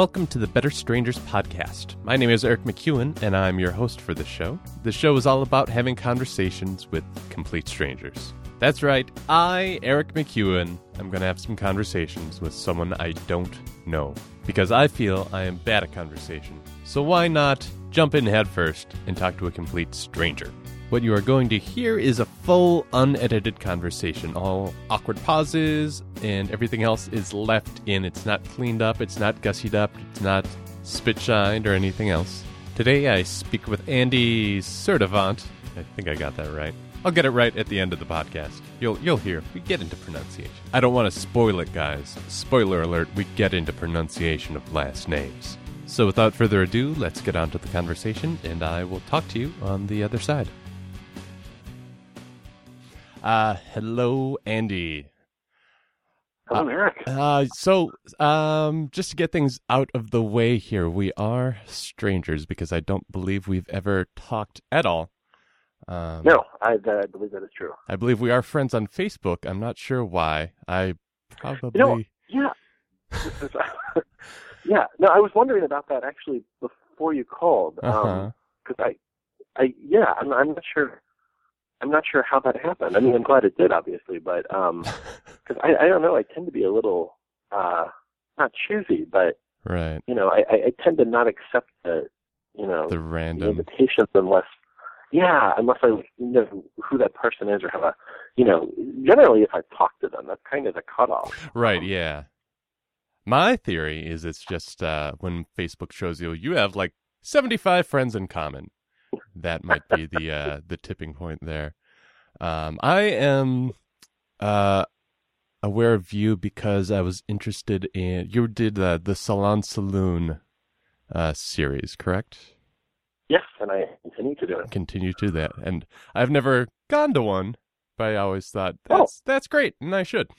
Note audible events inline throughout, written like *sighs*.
Welcome to the Better Strangers podcast. My name is Eric McEwen, and I'm your host for this show. The show is all about having conversations with complete strangers. That's right, I, Eric McEwen, am going to have some conversations with someone I don't know because I feel I am bad at conversation. So why not jump in head first and talk to a complete stranger? What you are going to hear is a full, unedited conversation. All awkward pauses and everything else is left in. It's not cleaned up, it's not gussied up, it's not spit shined or anything else. Today I speak with Andy Sertivant. I think I got that right. I'll get it right at the end of the podcast. You'll you'll hear. We get into pronunciation. I don't want to spoil it, guys. Spoiler alert, we get into pronunciation of last names. So without further ado, let's get on to the conversation and I will talk to you on the other side. Uh, hello, Andy. Hello, Eric. Uh, so, um, just to get things out of the way here, we are strangers because I don't believe we've ever talked at all. Um, no, I uh, believe that is true. I believe we are friends on Facebook. I'm not sure why. I probably. You know, yeah. *laughs* yeah. No, I was wondering about that actually before you called. Because um, uh-huh. I, I, yeah, I'm, I'm not sure I'm not sure how that happened. I mean, I'm glad it did, obviously, but um, *laughs* because I, I don't know, I tend to be a little uh, not choosy, but right. You know, I, I tend to not accept the, you know, the random the invitations unless, yeah, unless I know who that person is or have a, you know, generally if I talk to them, that's kind of the cutoff. Right. Yeah. My theory is it's just uh, when Facebook shows you you have like 75 friends in common that might be the uh, the tipping point there. Um, I am uh, aware of you because I was interested in you did uh, the Salon Saloon uh, series, correct? Yes, and I continue to do it. Continue to that, and I've never gone to one, but I always thought that's oh. that's great, and I should,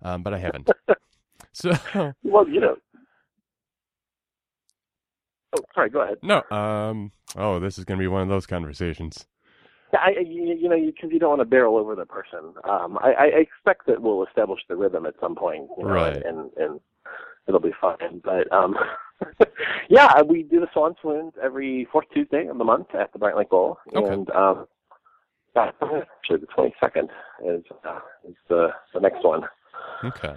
um, but I haven't. *laughs* so well, you know, Oh, sorry. Go ahead. No. Um. Oh, this is going to be one of those conversations. I, you, you know, because you, you, don't want to barrel over the person. Um, I, I expect that we'll establish the rhythm at some point, you know, right. and and it'll be fine. But um, *laughs* yeah, we do the Salon Saloons every fourth Tuesday of the month at the Bryant Lake Bowl, okay. and um, actually the twenty second is uh, is the the next one. Okay.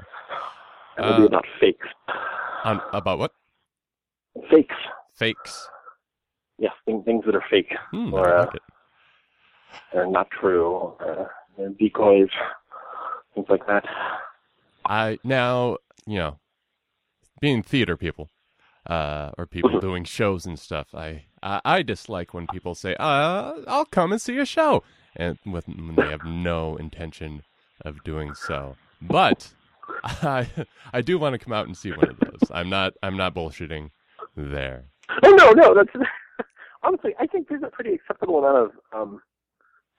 It will uh, be about fakes. On about what? Fakes fakes. Yeah, things, things that are fake hmm, or like uh, are not true, uh, decoys, things like that. I now you know, being theater people, uh, or people *laughs* doing shows and stuff. I, I I dislike when people say, "Uh, I'll come and see a show," and with when they have no intention of doing so. But *laughs* I I do want to come out and see one of those. I'm not I'm not bullshitting there. Oh no, no, that's *laughs* honestly, I think there's a pretty acceptable amount of um,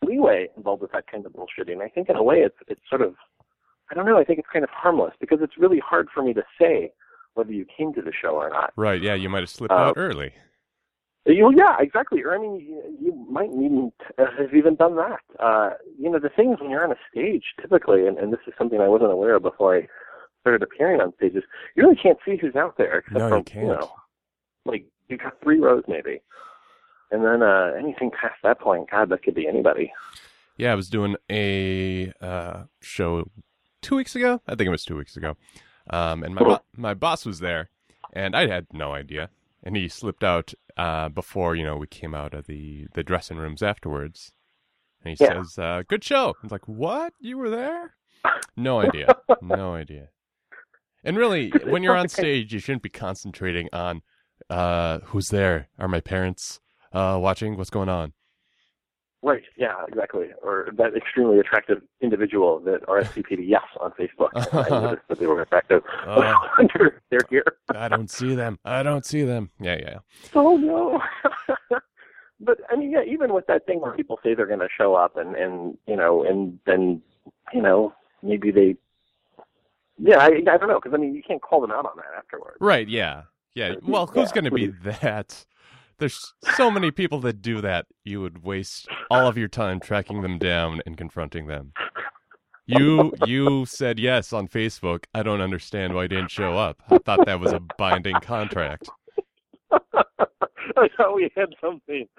leeway involved with that kind of bullshitting. I think in a way, it's it's sort of, I don't know, I think it's kind of harmless because it's really hard for me to say whether you came to the show or not. Right? Yeah, you might have slipped Uh, out early. You, yeah, exactly. Or I mean, you, you might even have even done that. Uh, you know, the thing is when you're on a stage, typically, and, and this is something I wasn't aware of before I started appearing on stages, you really can't see who's out there except No, for you can't. know, like you got three rows maybe, and then uh, anything past that point, God, that could be anybody. Yeah, I was doing a uh, show two weeks ago. I think it was two weeks ago. Um, and my Cool. bo- my boss was there, and I had no idea. And he slipped out uh, before you know we came out of the the dressing rooms afterwards. And he Yeah. says, uh, "Good show." I was like, "What? You were there?" No *laughs* idea. no idea. And really, when you're on stage, you shouldn't be concentrating on uh, who's there. Are my parents uh, watching? What's going on? Right. Yeah. Exactly. Or that extremely attractive individual that RSVP'd *laughs* yes on Facebook. I *laughs* noticed that they were attractive. Uh. they're, they're here. I don't see them. I don't see them. Yeah, yeah. Oh no. *laughs* but I mean, yeah, even with that thing where people say they're going to show up and and you know and then you know maybe they. Yeah, I, I don't know because I mean you can't call them out on that afterwards. Right, yeah. Yeah. Well, who's yeah. going to be that? There's so many people that do that. You would waste all of your time tracking them down and confronting them. You you said yes on Facebook. I don't understand why you didn't show up. I thought that was a binding contract. *laughs* I thought we had something. *laughs*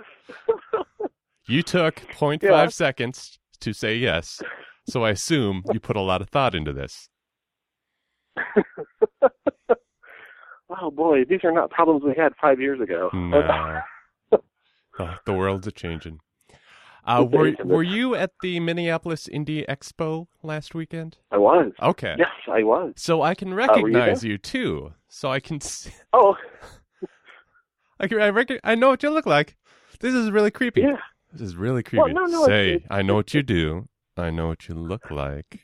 You took 0.5 Yeah. seconds to say yes, so I assume you put a lot of thought into this. *laughs* oh boy, these are not problems we had five years ago. No. *laughs* Oh, the world's a changing. Uh, were were you at the Minneapolis Indie Expo last weekend? I was. Okay. Yes, I was. So I can you recognize you, too. So I can s- *laughs* Oh, I can I, rec- I know what you look like. This is really creepy. yeah. This is really creepy. Well, no, no, Say, it's- I know what you do. I know what you look like.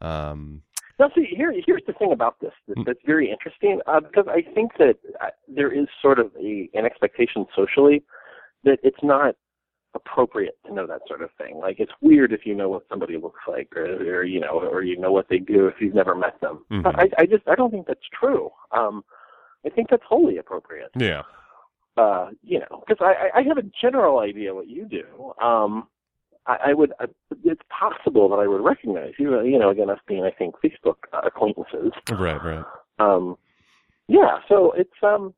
Um, Now, see, here, here's the thing about this that, Mm. that's very interesting uh, because I think that uh, there is sort of a, an expectation socially that it's not appropriate to know that sort of thing. Like, it's weird if you know what somebody looks like, or, or you know, or you know what they do if you've never met them. Mhm. But I, I just, I don't think that's true. Um, I think that's wholly appropriate. yeah. uh, you know, because I, I I have a general idea what you do. Um, I, I would, I, it's possible that I would recognize you. You know, again, us being, I think, Facebook uh, acquaintances. Right, right. Um, yeah, so it's um,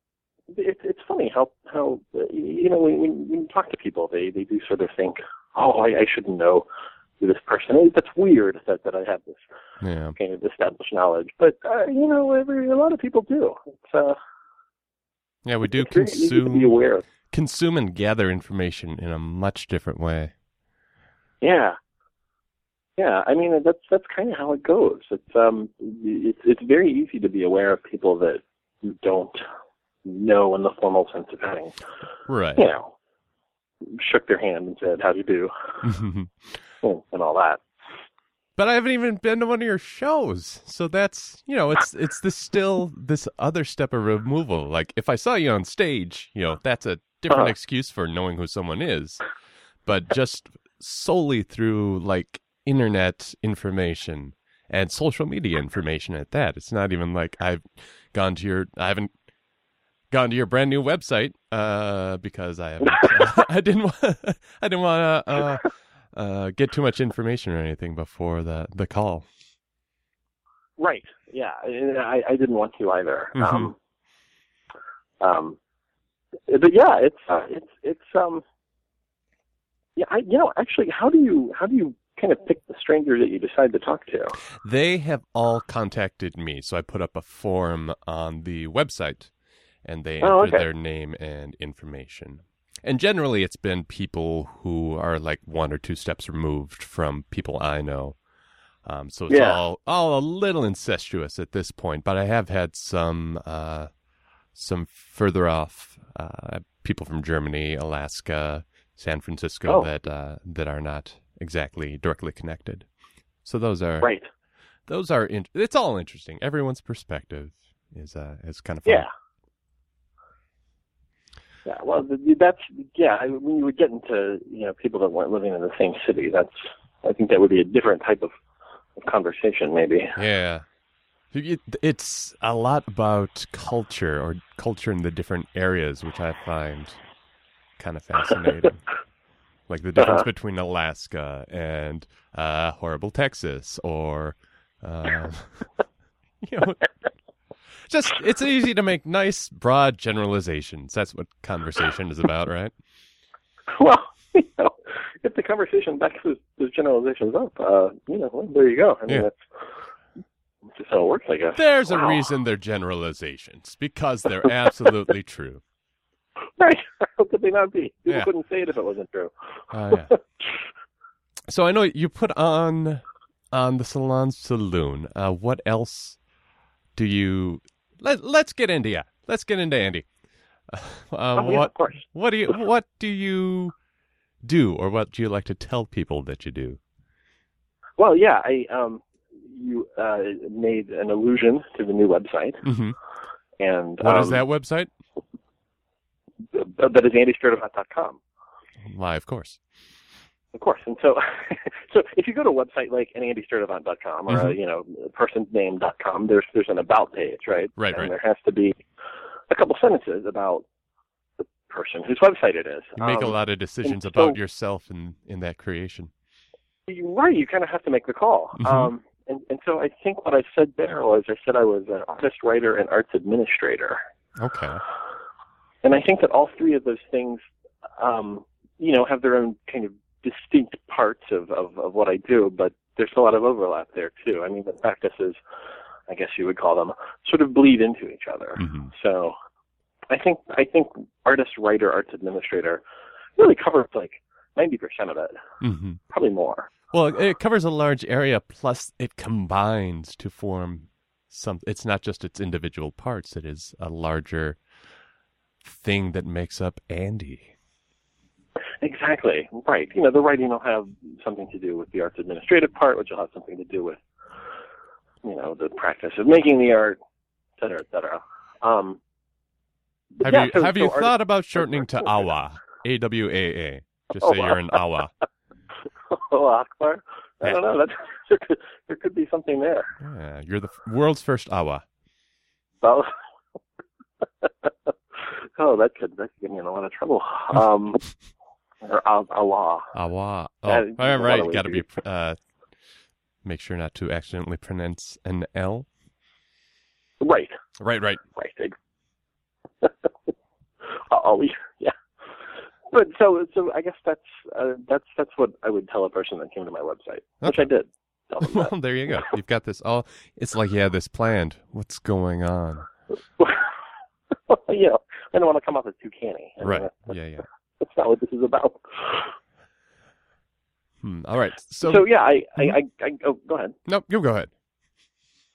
it's it's funny how how you know when, when you talk to people, they they do sort of think, oh, I, I should know who this person is. That's weird that that I have this Yeah. kind of established knowledge, but uh, you know, every a lot of people do. It's uh, Yeah, we do very be consume aware consume and gather information in a much different way. Yeah. Yeah, I mean that's that's kind of how it goes. It's um it's it's very easy to be aware of people that you don't know in the formal sense of having, Right. you know, shook their hand and said, How do you do? and *laughs* and all that. but I haven't even been to one of your shows. So that's, you know, it's it's this still this other step of removal. Like if I saw you on stage, you know, that's a different Uh-huh. excuse for knowing who someone is. But just solely through like internet information and social media information at that. It's not even like I've gone to your I haven't gone to your brand new website uh because I haven't *laughs* I didn't wa- *laughs* I didn't want to uh uh get too much information or anything before the the call. Right. Yeah. I, I didn't want to either. Mhm. Um um but yeah, it's uh, it's it's um yeah, I you know, actually how do you how do you kind of pick the stranger that you decide to talk to? They have all contacted me, so I put up a form on the website and they Oh, entered okay. their name and information. And generally it's been people who are like one or two steps removed from people I know. Um, so it's Yeah. all all a little incestuous at this point, but I have had some uh, some further off uh, people from Germany, Alaska, San Francisco Oh. that uh, that are not exactly directly connected. So those are Right. those are in, it's all interesting. Everyone's perspective is uh is kind of fun. Yeah. Yeah, well, that's yeah. I- When you would get into you know people that weren't living in the same city, that's I think that would be a different type of, of conversation, maybe. Yeah. It, it's a lot about culture or culture in the different areas, which I find kind of fascinating. *laughs* like the difference Uh-huh. between Alaska and uh, horrible Texas, or um, *laughs* you know, just it's easy to make nice broad generalizations. That's what conversation is about, right? *laughs* Well, you know, if the conversation backs those, those generalizations up, uh, you know, well, there you go. I mean, Yeah. that's, that's just how it works, I guess. There's a reason they're generalizations because they're absolutely true. *laughs* Right? How could they not be? People Yeah. couldn't say it if it wasn't true. Oh, yeah. *laughs* So I know you put on on the Salon Saloon. Uh, what else do you? Let Let's get into yeah. Let's get into Andy. *laughs* Uh, oh, yeah, what of course. what do you what do you do or what do you like to tell people that you do? Well, yeah, I um, you uh, made an allusion to the new website, Mm-hmm. and What um, is that website? Th- That is AndySturtevant.com. Why, of course. Of course, and so, *laughs* so if you go to a website like an AndySturtevant.com or a, Mhm. you know personsname.com, there's there's an about page, right? Right, and right. there has to be a couple sentences about the person whose website it is. You make a Um, lot of decisions about so- yourself in in that creation. right. You kind of have to make the call. Mhm. Um, and and so I think what I said there was I said I was an artist, writer, and arts administrator. Okay. And I think that all three of those things, um, you know, have their own kind of distinct parts of, of, of what I do, but there's a lot of overlap there too. I mean, the practices, I guess you would call them, sort of bleed into each other. hmm So I think I think artist, writer, arts administrator really covers like ninety percent of it, hmm probably more. Well, it covers a large area, plus it combines to form some. It's not just its individual parts; it is a larger thing that makes up Andy. Exactly. Right. You know, the writing will have something to do with the arts administrative part, which will have something to do with, you know, the practice of making the art, et cetera, et cetera. Um, Have yeah, you so- have so you artist- thought about shortening to AWA? A W A A. Just Oh, say you're an AWA. *laughs* Oh, Akbar? I don't know. That's, *laughs* there, could, there could be something there. Yeah, you're the f- world's first AWA. Oh, *laughs* oh that could that could get me in a lot of trouble. *laughs* Um, or Al- Allah. AWA. Oh, all there's right, a lot right. of Got to be. Uh, make sure not to accidentally pronounce an L. Right. Right, right. Right. Ali. *laughs* Yeah. But so so I guess that's uh, that's that's what I would tell a person that came to my website, which I did. Tell them *laughs* that. well, there you go. You've got this all. It's like you had this planned. What's going on? *laughs* you know, I don't want to come off as too canny. I mean, Right. That's, Yeah, yeah. *laughs* that's not what this is about. Hmm. All right. So, So, yeah, I, I, I, I oh, go ahead. no, you go ahead.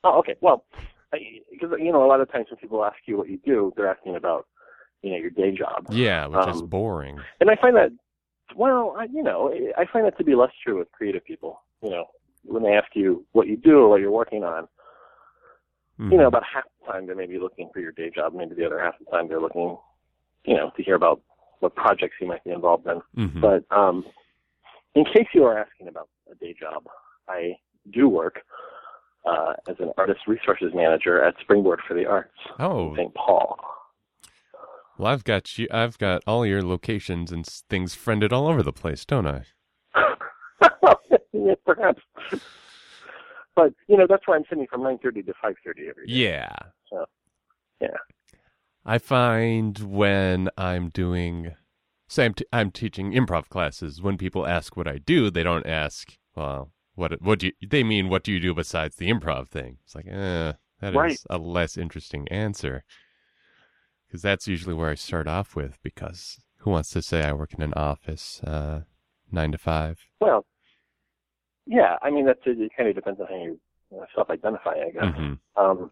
Oh, okay. Well, because you know, a lot of times when people ask you what you do, they're asking about, you know, your day job, Yeah, which is Um, boring. and I find that, well, I, you know, I find that to be less true with creative people. You know, when they ask you what you do or what you're working on, you know, about half the time they may be looking for your day job, maybe the other half of the time they're looking, you know, to hear about what projects you might be involved in. Mhm. But um, in case you are asking about a day job, I do work uh, as an artist resources manager at Springboard for the Arts oh, in St. Paul. well, I've got you. I've got all your locations and things friended all over the place, don't I? *laughs* yeah, perhaps. But you know that's why I'm sitting from 9:30 to 5:30 every day. Yeah. So, yeah. I find when I'm doing, say, I'm, t- I'm teaching improv classes. When people ask what I do, they don't ask, well, what what do you? They mean, what do you do besides the improv thing? It's like, eh, that is Right. a less interesting answer. Because that's usually where I start off with. Because who wants to say I work in an office, uh, nine to five? Well, yeah. I mean that's it. Kind of depends on how you uh, self-identify, I guess. hmm Um,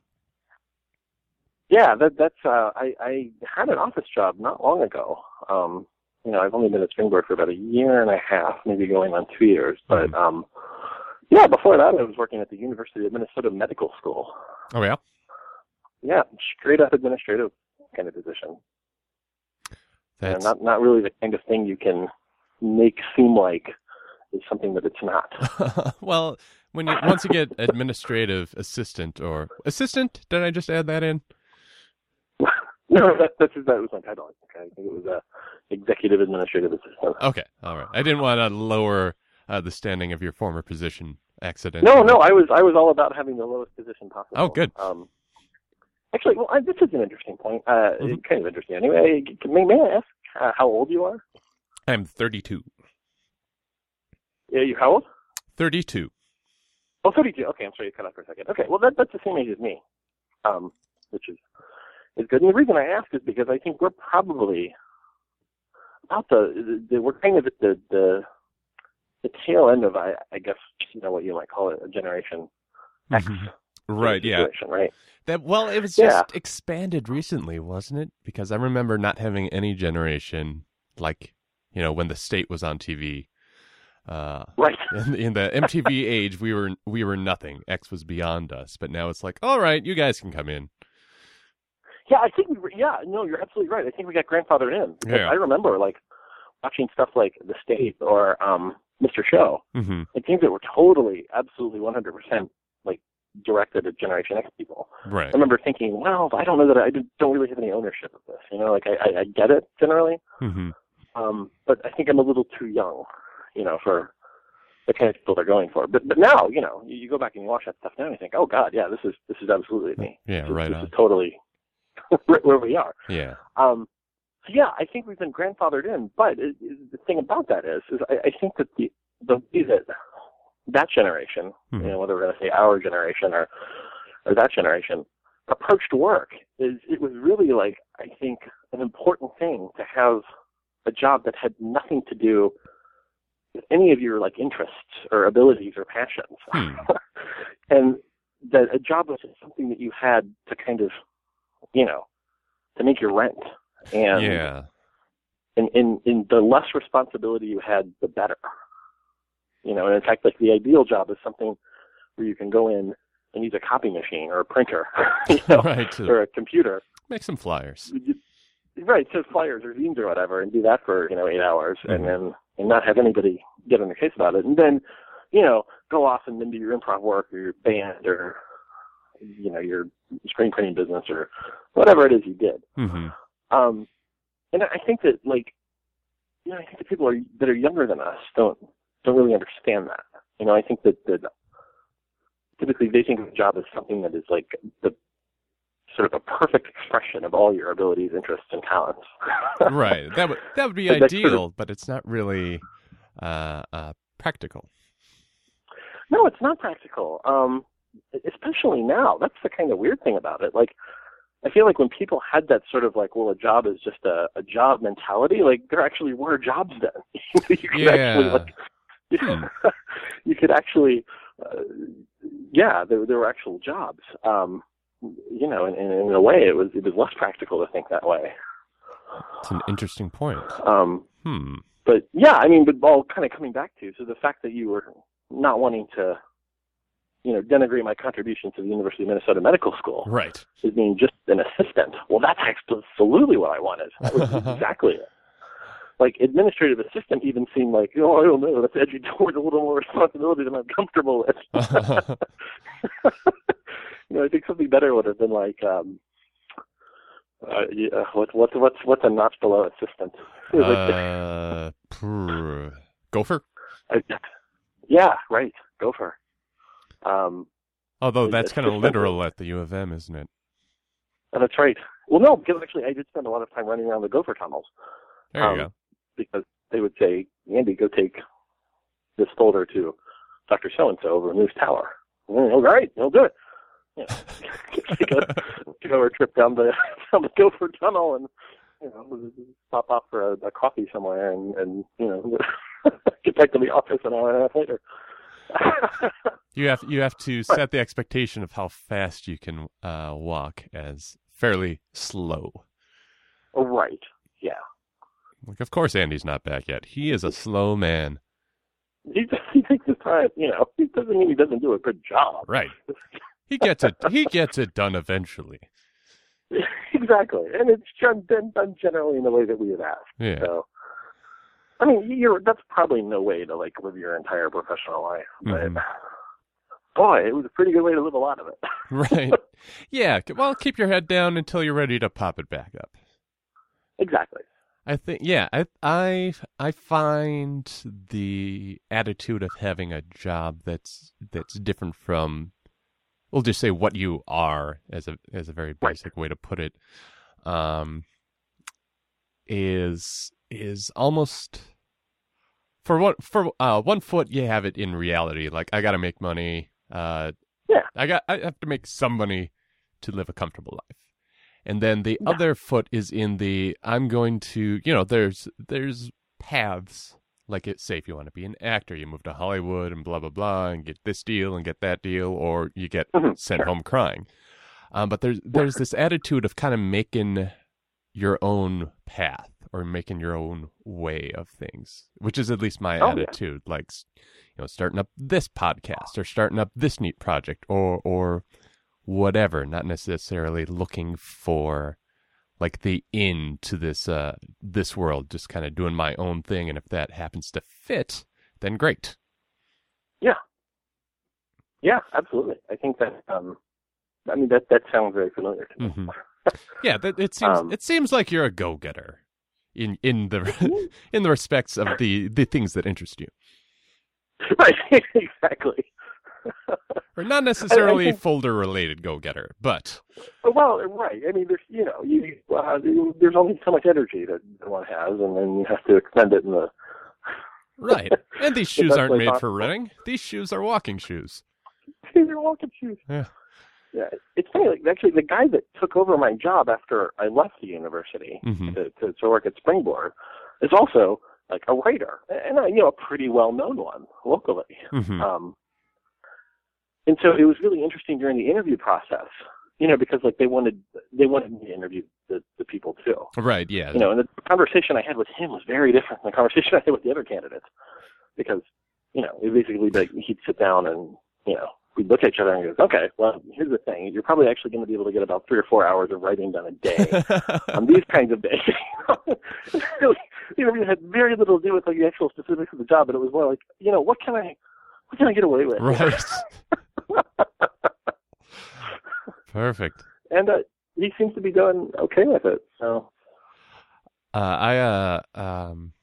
yeah, that that's uh, I I had an office job not long ago. Um, you know, I've only been at Springboard for about a year and a half, maybe going on two years. But Mhm. um, yeah, before that, I was working at the University of Minnesota Medical School. Oh yeah. Yeah, straight up administrative kind of position, That's not not really the kind of thing you can make seem like is something that it's not. *laughs* well, when you once you get administrative assistant or assistant, did I just add that in? *laughs* no, that that's that was my title. I think I think it was a executive administrative assistant. Okay, all right. I didn't want to lower uh, the standing of your former position accidentally. No, no, I was I was all about having the lowest position possible. Oh, good. Um, actually, well, I, this is an interesting point. Uh, Mhm. Kind of interesting. Anyway, may, may I ask uh, how old you are? I'm 32. Yeah, you how old? 32. Oh, 32. Okay, I'm sorry, you cut off for a second. Okay, well, that, that's the same age as me, um, which is is good. And the reason I ask is because I think we're probably about the, the, the we're kind of at the the the tail end of I, I guess you know what you might call it a generation X Mhm. Right, yeah. right? That well, it was Yeah. just expanded recently, wasn't it? Because I remember not having any generation like, you know, when the state was on TV. Uh Right. in, *laughs* in the MTV *laughs* age, we were we were nothing. X was beyond us, but now it's like, all right, you guys can come in. Yeah, I think we were, yeah, no, you're absolutely right. I think we got grandfathered in. Yeah. I remember like watching stuff like The State or um Mr. Show, hmm and things that were totally, absolutely 100% like directed at Generation X people. Right. I remember thinking, well, I don't know that I did- don't really have any ownership of this. You know, like I, I, I get it generally, hmm um, but I think I'm a little too young, you know, for the kind of people they're going for. But but now, you know, you, go back and you watch that stuff now and you think, oh God, yeah, this is this is absolutely me. Yeah, this, right this on. is totally *laughs* right where we are. Yeah. Um, so yeah, I think we've been grandfathered in. But it, it, the thing about that is, is I, I think that the the way that that generation, Mhm. you know, whether we're going to say our generation or or that generation, approached work is it was really like I think an important thing to have a job that had nothing to do any of your like interests or abilities or passions, Hmm. *laughs* and that a job was something that you had to kind of, you know, to make your rent. And yeah. And in, in the less responsibility you had, the better. You know, and in fact, like the ideal job is something where you can go in and use a copy machine or a printer, *laughs* you know, *laughs* Right. Or a computer. make some flyers. Right, so flyers or zines or whatever, and do that for you know eight hours, and Mhm. then and not have anybody get on their case about it, and then you know go off and then do your improv work or your band or you know your screen printing business or whatever it is you did. hmm Um, and I think that like, you know, I think the people are, that are younger than us don't don't really understand that. You know, I think that that typically they think of a job as something that is like the sort of a perfect expression of all your abilities, interests, and talents. *laughs* Right. That would that would be But that's sort of- ideal, but it's not really uh, uh, practical. No, it's not practical. Um, especially now. That's the kind of weird thing about it. Like, I feel like when people had that sort of like, well, a job is just a, a job mentality. Like, there actually were jobs then. *laughs* you could actually Yeah. like, Hmm. *laughs* you could actually, uh, yeah, there there were actual jobs. Um, you know, and in a way, it was it was less practical to think that way. It's an interesting point. Um, Hmm. but yeah, I mean, but all kind of coming back to so the fact that you were not wanting to, you know, denigrate my contribution to the University of Minnesota Medical School Right. as being just an assistant. Well, that's absolutely what I wanted. That was *laughs* exactly it. Like administrative assistant even seemed like, oh, I don't know, that's edging *laughs* towards a little more responsibility than I'm comfortable with. *laughs* you know, I think something better would have been like, um, uh, yeah, what, what, what's what's a notch below assistant? *laughs* It was like- uh, gopher. I- yeah, right. Gopher. Um, Although that's kind of literal at the U of M, isn't it? and that's right. Well, no, because actually I did spend a lot of time running around the Gopher tunnels There you Um, go. because they would say, Andy, go take this folder to Dr. So-and-so over in Moos Tower. All right, I'll do it. You know, take a two-hour trip down the *laughs* down the Gopher Tunnel and you know stop off for a, a coffee somewhere and and you know *laughs* get back to the office an hour and a half later. *laughs* You have you have to set the expectation of how fast you can uh, walk as fairly slow. right. Yeah. Like, of course, Andy's not back yet. He is a slow man. He he takes his time. You know, it doesn't mean he doesn't do a good job. Right. He gets it. He gets it done eventually. *laughs* exactly, and it's done, done done generally in the way that we have asked. Yeah. So, I mean, you're that's probably no way to like live your entire professional life, but Mhm. boy, it was a pretty good way to live a lot of it. *laughs* Right. Yeah. Well, keep your head down until you're ready to pop it back up. exactly. I think. Yeah. I I I find the attitude of having a job that's that's different from. We'll just say what you are as a as a very basic way to put it. Um. Is is almost for one for uh one foot you have it in reality like I got to make money uh Yeah. I got I have to make some money to live a comfortable life and then the Yeah. other foot is in the I'm going to you know there's there's paths like it say if you want to be an actor you move to Hollywood and blah blah blah and get this deal and get that deal or you get Mhm. sent home crying um, but there's there's this attitude of kind of making your own path or making your own way of things, which is at least my Oh, yeah. attitude. Like, you know, starting up this podcast or starting up this neat project or or whatever. Not necessarily looking for like the in to this uh this world. Just kind of doing my own thing, and if that happens to fit, then great. Yeah, Yeah, absolutely. I think that. um I mean, that that sounds very familiar to me. Mhm. *laughs* Yeah, that it seems Um, it seems like you're a go getter in in the *laughs* in the respects of the the things that interest you. *laughs* right, exactly. Or not *laughs* necessarily think, folder related go getter, but well, right. I mean, there's you know, you, uh, there's only so much energy that one has, and then you have to expend it in the *laughs* right. And these shoes aren't made for running; these shoes are walking shoes. *laughs* These are walking shoes. Yeah. Yeah, it's funny. Like, actually, the guy that took over my job after I left the university mm-hmm. to, to to work at Springboard is also like a writer, and a, you know a pretty well known one locally. Mm-hmm. Um, and so it was really interesting during the interview process, you know, because like they wanted they wanted me to interview the, the people too. Right. Yeah. You know, and the conversation I had with him was very different than the conversation I had with the other candidates, because you know, it basically like he'd sit down and you know we'd look at each other and go, okay, well, here's the thing. You're probably actually going to be able to get about three or four hours of writing done a day *laughs* on these kinds of days. *laughs* really, you know, it had very little to do with like the actual specifics of the job, but it was more like, you know, what can I, what can I get away with? Right. *laughs* Perfect. And uh, he seems to be doing okay with it. So. Uh, I uh um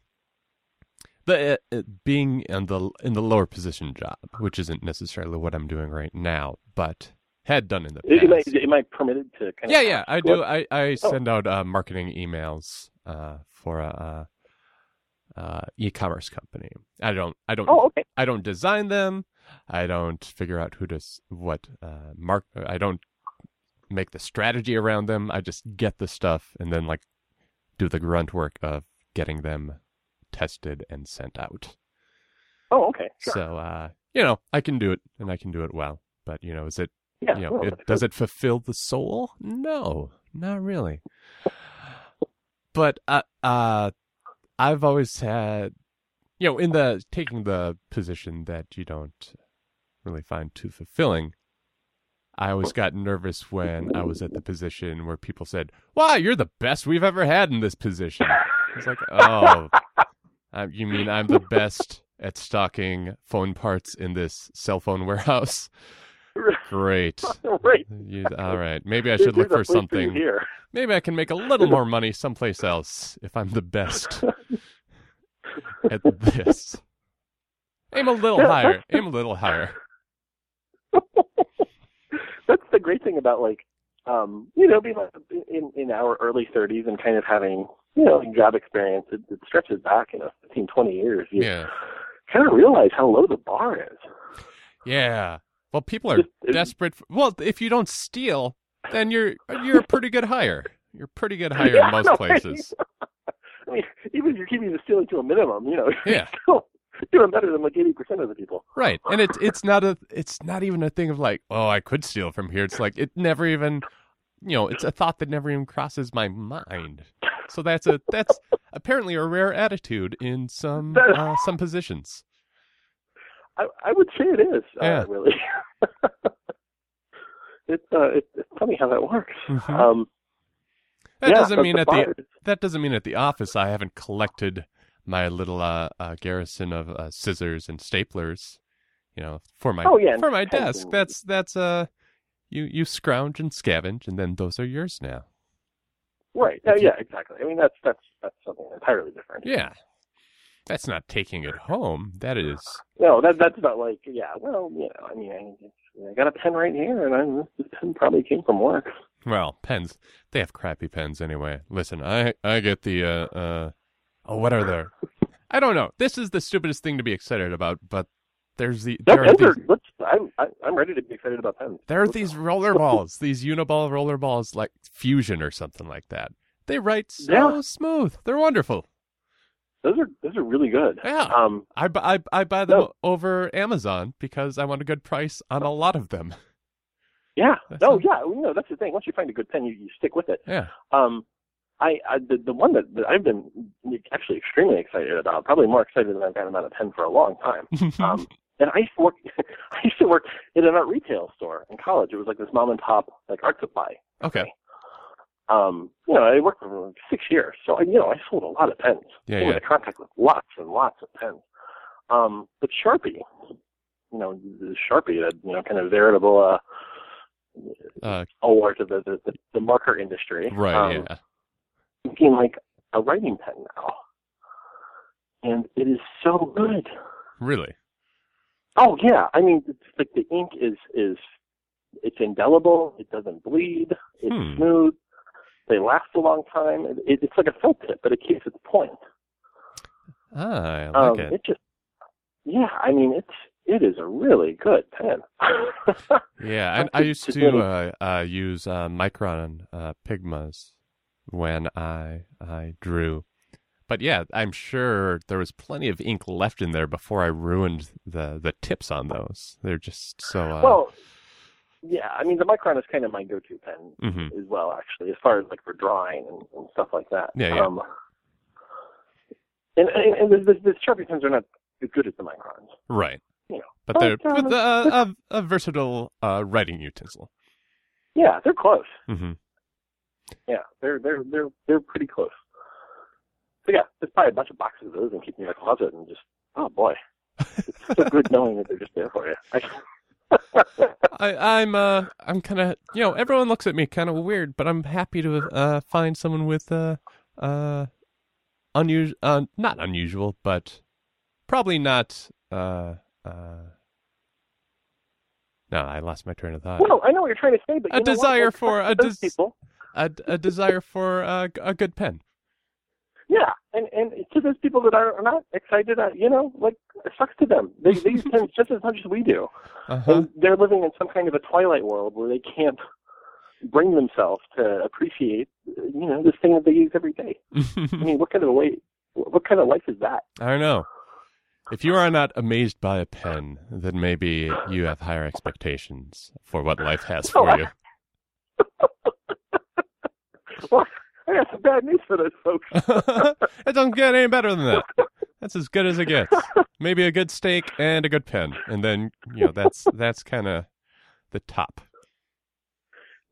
the uh, being in the in the lower position job, which isn't necessarily what I'm doing right now, but had done in the past. Am I, am I permitted to kind yeah, of? Yeah, yeah. I do. I I oh. send out uh, marketing emails uh, for a, uh, e-commerce company. I don't. I don't. Oh, okay. I don't design them. I don't figure out who does what. Uh, mark. I don't make the strategy around them. I just get the stuff and then like do the grunt work of getting them tested and sent out. Oh, okay. Sure. So, uh, you know, I can do it and I can do it well. But, you know, is it, yeah, you know, well, it, does it fulfill the soul? No, not really. but, uh, uh, I've always had, you know, in the taking the position that you don't really find too fulfilling, I always got nervous when I was at the position where people said, "Wow, you're the best we've ever had in this position." I was like, "Oh, uh, you mean I'm the best at stocking phone parts in this cell phone warehouse? Great. right. You, all right. Maybe I should look for something. Here. Maybe I can make a little more money someplace else if I'm the best at this. Aim a little higher. Aim a little higher. *laughs* That's the great thing about like, um, you know, being in in our early 30s and kind of having you know, job experience, it, it stretches back, you know, 15, 20 years. You yeah. kind of realize how low the bar is. Yeah. Well, people are desperate. For, well, if you don't steal, then you're you're a pretty good hire. You're pretty good hire *laughs* yeah, in most *laughs* no, places. I mean, even if you're keeping the stealing to a minimum, you know, yeah. still *laughs* doing better than like eighty percent of the people. Right, and it's it's not a it's not even a thing of like, oh, I could steal from here. It's like it never even, you know, it's a thought that never even crosses my mind. So that's a that's apparently a rare attitude in some uh, some positions. I, I would say it is. Uh, yeah. Uh, really. *laughs* it's uh, it, it's funny how that works. Mm-hmm. Um, that yeah, doesn't mean the at the that doesn't mean at the office I haven't collected my little uh, uh garrison of uh, scissors and staplers. You know, for my oh, yeah, for my desk. That's that's uh, you you scrounge and scavenge, and then those are yours now. Right. Uh, yeah, exactly. I mean, that's that's that's something entirely different. Yeah. That's not taking it home. That is. No, that that's not like yeah. Well, you know, I mean, I, I got a pen right here, and I, this pen probably came from work. Well, pens they have crappy pens anyway. Listen, I I get the uh uh oh what are there? I don't know. This is the stupidest thing to be excited about, but there's the no, there pens are are, these, I'm I'm ready to be excited about pens. There are these roller *laughs* balls, these uniball roller balls like Fusion or something like that. They write so yeah. smooth. They're wonderful. Those are those are really good. Yeah. Um, I, I, I buy them no. over Amazon because I want a good price on a lot of them. *laughs* Yeah. That's oh, yeah. No, that's the thing. Once you find a good pen, you, you stick with it. Yeah. Um, I, I the, the one that, that I've been actually extremely excited about, probably more excited than I've been about a pen for a long time. *laughs* um, and I used to work, *laughs* I used to work in an art retail store in college. It was like this mom and pop like art supply. Okay. Um, you know, I worked for like six years, so I, you know, I sold a lot of pens. Yeah, I yeah. in contact with lots and lots of pens. Um, but Sharpie, you know, the Sharpie, that you know, kind of veritable uh, uh award to the, the the, marker industry. Right. Um, yeah. Looking like a writing pen now, and it is so good. Really. Oh yeah, I mean, it's like the ink is is it's indelible. It doesn't bleed. It's Hmm. smooth. They last a long time. It, it, it's like a felt tip, but it keeps its point. Ah, I like um, it. just yeah. I mean, it's it is a really good pen. *laughs* Yeah, I, I used to to uh, uh, use uh, Micron uh, Pigmas when I I drew, but yeah, I'm sure there was plenty of ink left in there before I ruined the the tips on those. They're just so uh, well, yeah. I mean, the Micron is kind of my go-to pen mhm. as well, actually, as far as like for drawing and, and stuff like that. Yeah, yeah. Um, and and, and the, the, the Sharpie pens are not as good as the Microns. right. You know, But they're But, with uh, a, a, versatile uh, writing utensil. Yeah, they're close. hmm Yeah, they're they're they're they're pretty close. So yeah, just buy a bunch of boxes of those and keep them in your closet and just oh boy, it's so good knowing that they're just there for you. *laughs* I, I, I'm uh I'm kind of you know everyone looks at me kind of weird, but I'm happy to uh find someone with uh uh unusual uh not unusual, but probably not uh uh. No, I lost my train of thought. well, I know what you're trying to say, but A desire for a des- A, a desire for uh, a good pen. Yeah, and and to those people that are not excited, uh, you know, like it sucks to them. They they *laughs* use pens just as much as we do. Uh huh. And they're living in some kind of a twilight world where they can't bring themselves to appreciate, you know, this thing that they use every day. I mean, what kind of a way? What kind of life is that? I don't know. If you are not amazed by a pen, then maybe you have higher expectations for what life has *laughs* for Oh, you. *laughs* Well, I got some bad news for those folks. *laughs* it doesn't get any better than that. That's as good as it gets. Maybe a good steak and a good pen, and then you know that's that's kind of the top.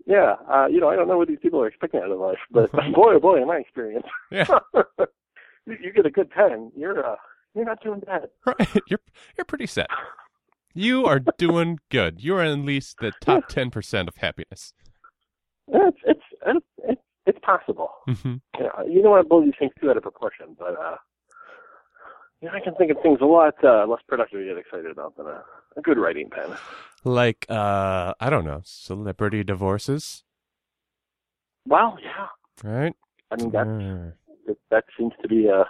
Yeah, uh, you know, I don't know what these people are expecting out of life, but *laughs* boy, oh boy, in my experience, Yeah, *laughs* you, you get a good pen, you're uh, you're not doing bad. right. You're you're pretty set. You are doing good. You are at least the top ten percent of happiness. It's it's it's it's, possible. hmm You know, you don't want to blow these things too out of proportion, but uh, you know, I can think of things a lot uh, less productive to get excited about than a, a good writing pen. Like uh, I don't know, celebrity divorces, Well, yeah, right? I mean that Mm. that, that seems to be uh,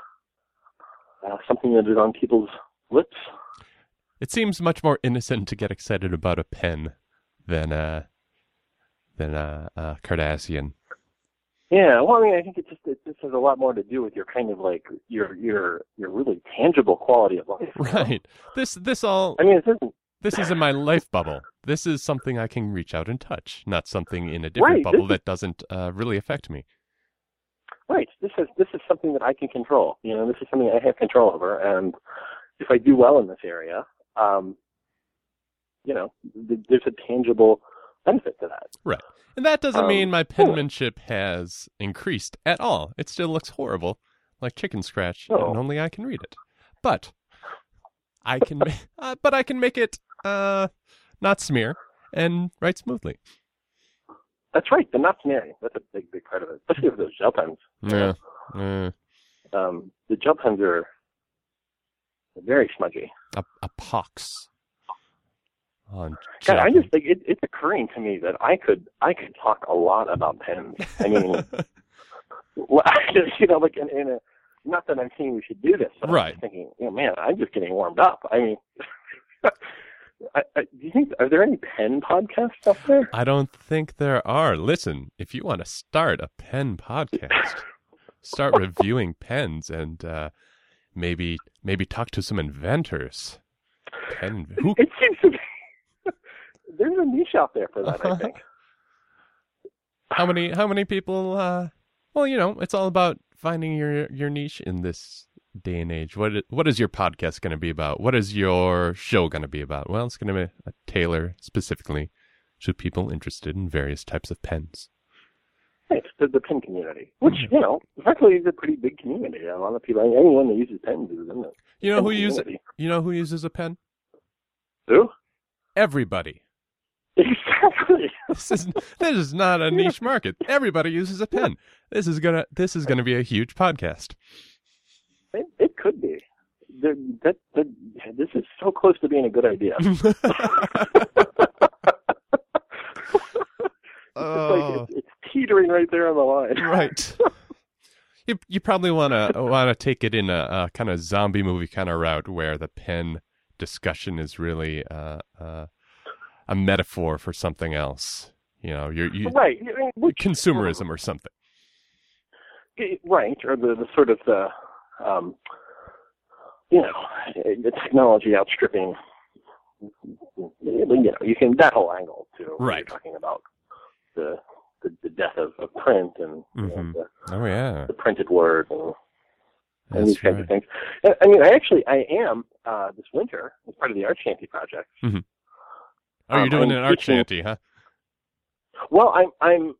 uh, something that is on people's lips. It seems much more innocent to get excited about a pen than uh than uh, uh Kardashian. Yeah, well, I mean, I think it just it just has a lot more to do with your kind of like your your your really tangible quality of life. Right. This this all I mean, it isn't this is in my life bubble. This is something I can reach out and touch, not something in a different Right, bubble this that doesn't uh, really affect me. right. This is this is something that I can control. You know, this is something I have control over, and if I do well in this area, um, you know, th- there's a tangible benefit to that. Right. And that doesn't Um, mean my penmanship has increased at all. It still looks horrible, like chicken scratch, Oh. and only I can read it. But I can, *laughs* uh, but I can make it uh, not smear and write smoothly. That's right. The not smearing. That's a big, big part of it, especially with those gel pens. Yeah. Uh, Um, the gel pens are very smudgy. a, a pox. On God, I just think it, it's occurring to me that I could I could talk a lot about pens. I mean, *laughs* well, you know, like in, in a not that I'm saying we should do this, but I'm Right. thinking, you know, man, I'm just getting warmed up. I mean, *laughs* I, I, do you think are there any pen podcasts out there? I don't think there are. Listen, if you want to start a pen podcast, start reviewing *laughs* pens and uh, maybe maybe talk to some inventors. Pen who It seems to be there's a niche out there for that. I Uh-huh. *laughs* think. how many how many people uh well, you know, it's all about finding your your niche in this day and age. What what is your podcast going to be about? What is your show going to be about? Well, it's going to be a tailor specifically to people interested in various types of pens. Right, the, the pen community, which you know, frankly, is a pretty big community. A lot of people, anyone that uses pens is in it. You know Pen who uses you know who uses a pen? Who? Everybody. Exactly. This is this is not a niche market. Everybody uses a pen. This is gonna this is gonna be a huge podcast. It, it could be. that, that this is so close to being a good idea. *laughs* oh, like it's, it's teetering right there on the line. right. *laughs* You you probably want to want to take it in a, a kind of zombie movie kind of route where the pen discussion is really uh, uh, a metaphor for something else. You know, you're you, right. Which, consumerism or something. Right, or the, the sort of the um, you know the technology outstripping you know you can that whole angle too. Right. You're talking about the the, the death of, of print and you know, Mhm. the, Oh yeah, the printed word and, and these kinds of things. I- I mean, I actually I am uh, this winter as part of the art shanty project. Oh, you're Um, doing I'm an art teaching- shanty, huh? Well, I'm I'm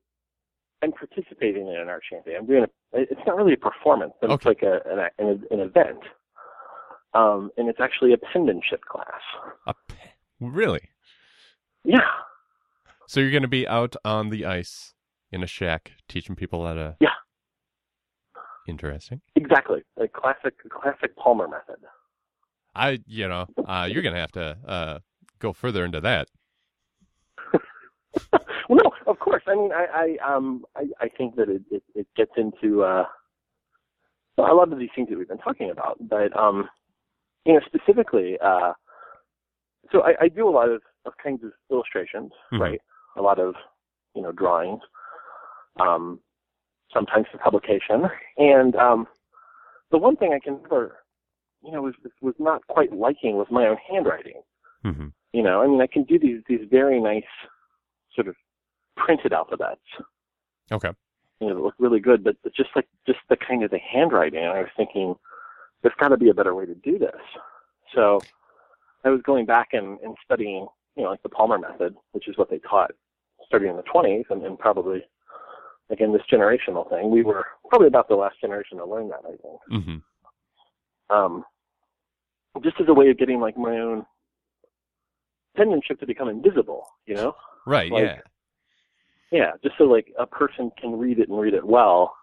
I'm participating in an art shanty. I'm doing a. It's not really a performance, but it's like a an, an, an event. Um, and it's actually a penmanship class. A pe- really? Yeah, So you're going to be out on the ice in a shack teaching people how to. Yeah. Interesting. exactly. A classic classic Palmer method. I, you know, uh, you're going to have to uh, go further into that. *laughs* well, no, of course. I mean, I, I um, I, I think that it, it, it gets into uh, a lot of these things that we've been talking about, but um, you know, specifically, uh, so I, I do a lot of, of kinds of illustrations, Mhm. right? A lot of, you know, drawings, um, sometimes for publication, and um, the one thing I can never, you know, was was not quite liking was my own handwriting. hmm You know, I mean, I can do these these very nice sort of printed alphabets, Okay. you know, that look really good, but just like just the kind of the handwriting, I was thinking there's got to be a better way to do this. So I was going back and, and studying, you know, like the Palmer method, which is what they taught starting in the 20s and, and probably again this generational thing. We were probably about the last generation to learn that, I think. hmm Um, just as a way of getting like my own penmanship to become invisible, you know? Right. Like- yeah. Yeah, just so like a person can read it and read it well,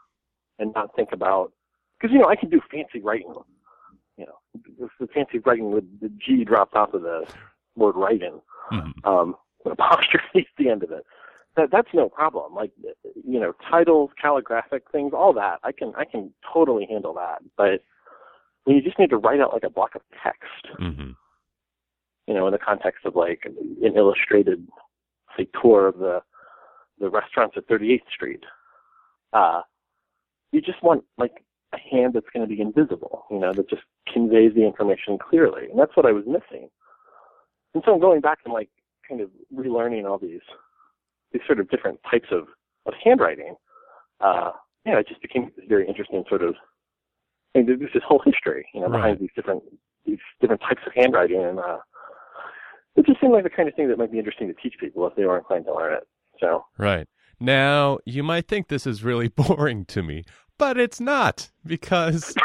and not think about because you know I can do fancy writing, you know, the- the fancy writing with the G dropped off of the word writing, hmm um, with *laughs* apostrophe at the end of it. That that's no problem. Like you know, titles, calligraphic things, all that I can I can totally handle that. But when you just need to write out like a block of text, hmm you know, in the context of like an illustrated, say, tour of the the restaurants at 38th Street. Uh, you just want like a hand that's going to be invisible, you know, that just conveys the information clearly, and that's what I was missing. And so I'm going back and like kind of relearning all these these sort of different types of of handwriting. Uh, yeah, it just became very interesting sort of. I mean, there's this whole history, you know, Right. behind these different these different types of handwriting, and uh, it just seemed like the kind of thing that might be interesting to teach people if they were inclined to learn it. So Right. Now, you might think this is really *laughs* boring to me, but it's not because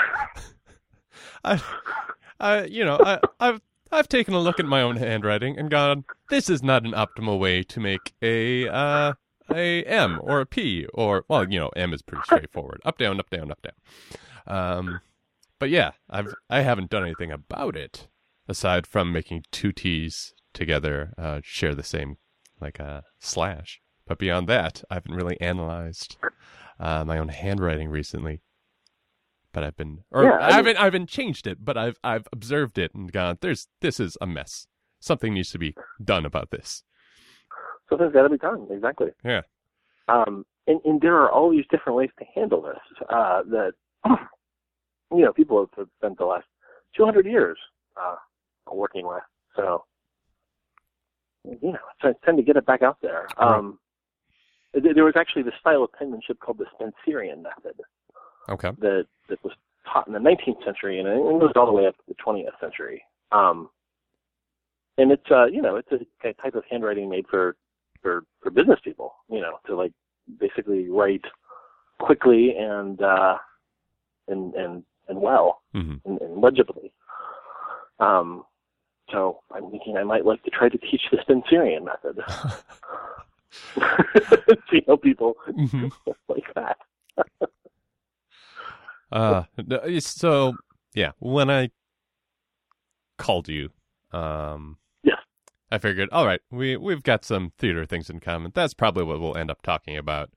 *laughs* I, I, you know, I, I've I've taken a look at my own handwriting and gone, this is not an optimal way to make a uh, a M or a P or well, you know, M is pretty straightforward, up down, up down, up down. Um, but yeah, I've I haven't done anything about it aside from making two T's together uh, share the same like a slash. But beyond that, I haven't really analyzed uh, my own handwriting recently. But I've been, or Yeah, I, I, haven't, I haven't changed it, but I've, I've observed it and gone, "There's, this is a mess. Something needs to be done about this." something's got to be done. Exactly. Yeah. Um, and, and there are all these different ways to handle this uh, that *clears throat* you know people have- have spent the last 200 years uh, working with. So you know, it's it's time to get it back out there. Um, th- there was actually the style of penmanship called the Spencerian method Okay. that that was taught in the 19th century and it goes all the way up to the 20th century. Um, and it's uh, you know, it's a, a type of handwriting made for for for business people, you know, to like basically write quickly and uh, and and and well hmm and, and legibly. Um, so I'm thinking I might like to try to teach the Spencerian method. *laughs* *laughs* See how people hmm *laughs* like that. Uh, so yeah, when I called you. Um, Yes. I figured, all right, we we've got some theater things in common. That's probably what we'll end up talking about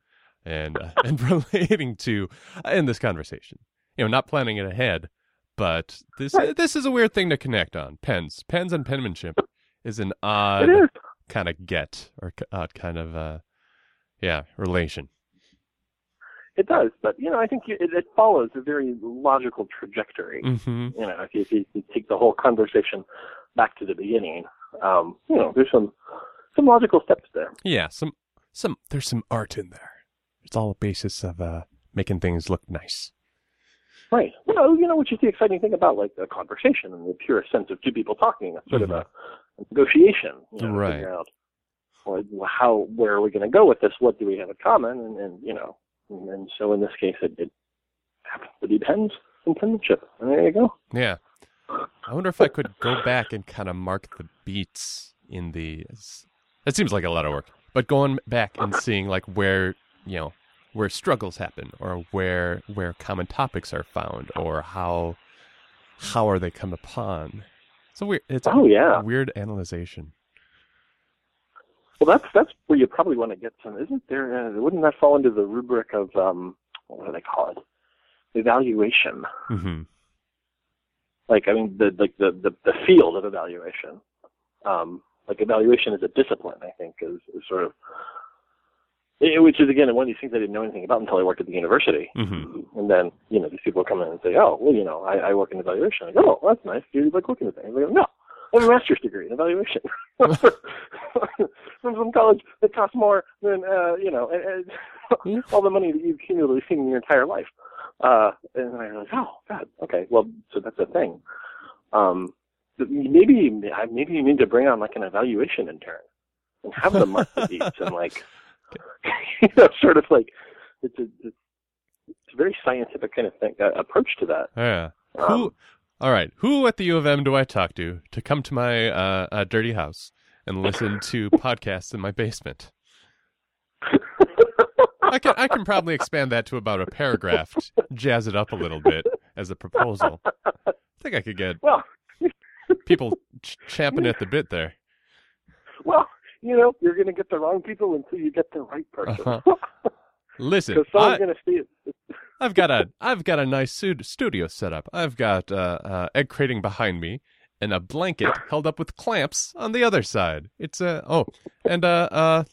and uh, and relating to in this conversation. You know, not planning it ahead, but this this is a weird thing to connect on. Pens, pens, and penmanship is an odd is. kind of get or odd kind of uh, yeah relation. It does, but you know, I think it, it follows a very logical trajectory. hmm You know, if you, if you take the whole conversation back to the beginning, um, you know, there's some some logical steps there. Yeah, some some there's some art in there. It's all a basis of uh making things look nice. Right. Well, you know, which is the exciting thing about like a conversation and the purest sense of two people talking. It's sort of a, a negotiation. You know, Right. Out well, how where are we going to go with this? What do we have in common? And, and you know, and, and so in this case, it, it happens to be pens and penmanship. And there you go. Yeah. I wonder if I could go back and kind of mark the beats in the. It seems like a lot of work, but going back and seeing like where you know where struggles happen, or where where common topics are found, or how how are they come upon. So weird. It's Oh yeah. weird analyzation. Well, that's that's where you probably want to get some. Isn't there? Uh, wouldn't that fall into the rubric of um, what do they call it? Evaluation. hmm Like I mean, the like the the, the field of evaluation. Um, like evaluation as a discipline, I think, is, is sort of. Eh, Which is again one of these things I didn't know anything about until I worked at the university. hmm And then, you know, these people come in and say, oh, well, you know, I, I work in evaluation. I go, oh, that's nice. You like looking at things? I go, no, I have a master's degree in evaluation *laughs* from some college that costs more than, uh, you know, and, and *laughs* all the money that you've cumulatively seen in your entire life. Uh, and then I realized, oh, God, okay, well, so that's a thing. Um, maybe, maybe you need to bring on like an evaluation intern and have them mark the beats *laughs* and like, *laughs* you know, sort of like, it's a, it's a very scientific kind of thing, uh, approach to that. Yeah. Um, Who? All right. Who at the U of M do I talk to to come to my uh, uh, dirty house and listen to *laughs* podcasts in my basement? *laughs* I can I can probably expand that to about a paragraph, jazz it up a little bit as a proposal. I think I could get well, people ch- champing at the bit there. well, you know, you're going to get the wrong people until you get the right person. Uh-huh. *laughs* Listen, Because someone's I, going to see it. *laughs* I've got a I've got a nice studio set up. I've got uh, uh, egg crating behind me and a blanket held up with clamps on the other side. It's a oh, and uh uh,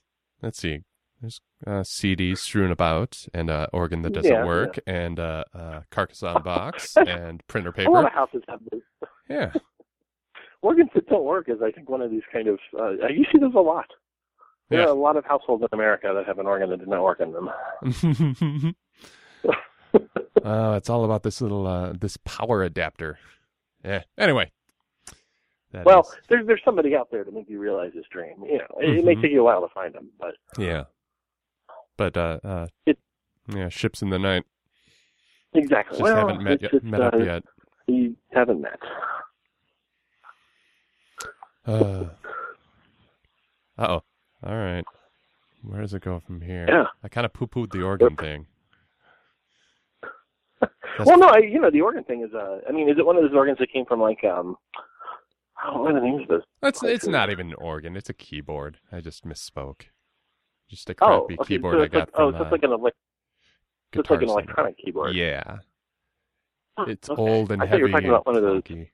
let's see, there's uh, CDs strewn about and uh, organ that doesn't Yeah, work and uh, uh, Carcassonne box *laughs* and printer A lot paper. of houses have those. Yeah, Organs that don't work is, I think, one of these kind of. Uh, you see those a lot. There Yeah. are a lot of households in America that have an organ that did not work in them. *laughs* oh, it's all about this little uh, this power adapter. Yeah. Anyway. well, is- there's there's somebody out there to make you realize this dream. You know, it, it may Mhm. take you a while to find them, but yeah. But uh, uh, It- yeah, ships in the night. exactly. Just well, haven't met yet, just, met up uh, yet. You haven't met. Uh oh. All right. Where does it go from here? Yeah. I kind of poo pooed the organ thing. That's- *laughs* Well, no, I, you know, the organ thing is. Uh, I mean, is it one of those organs that came from like um? Oh, what are the names of those? It's it's not even an organ. It's a keyboard. I just misspoke. Just a Oh, crappy okay, keyboard so I got like, oh, from so it's uh, like an elec- so it's like an electronic keyboard. Yeah. It's okay. old and I thought you heavy. were talking about one of and those. funky.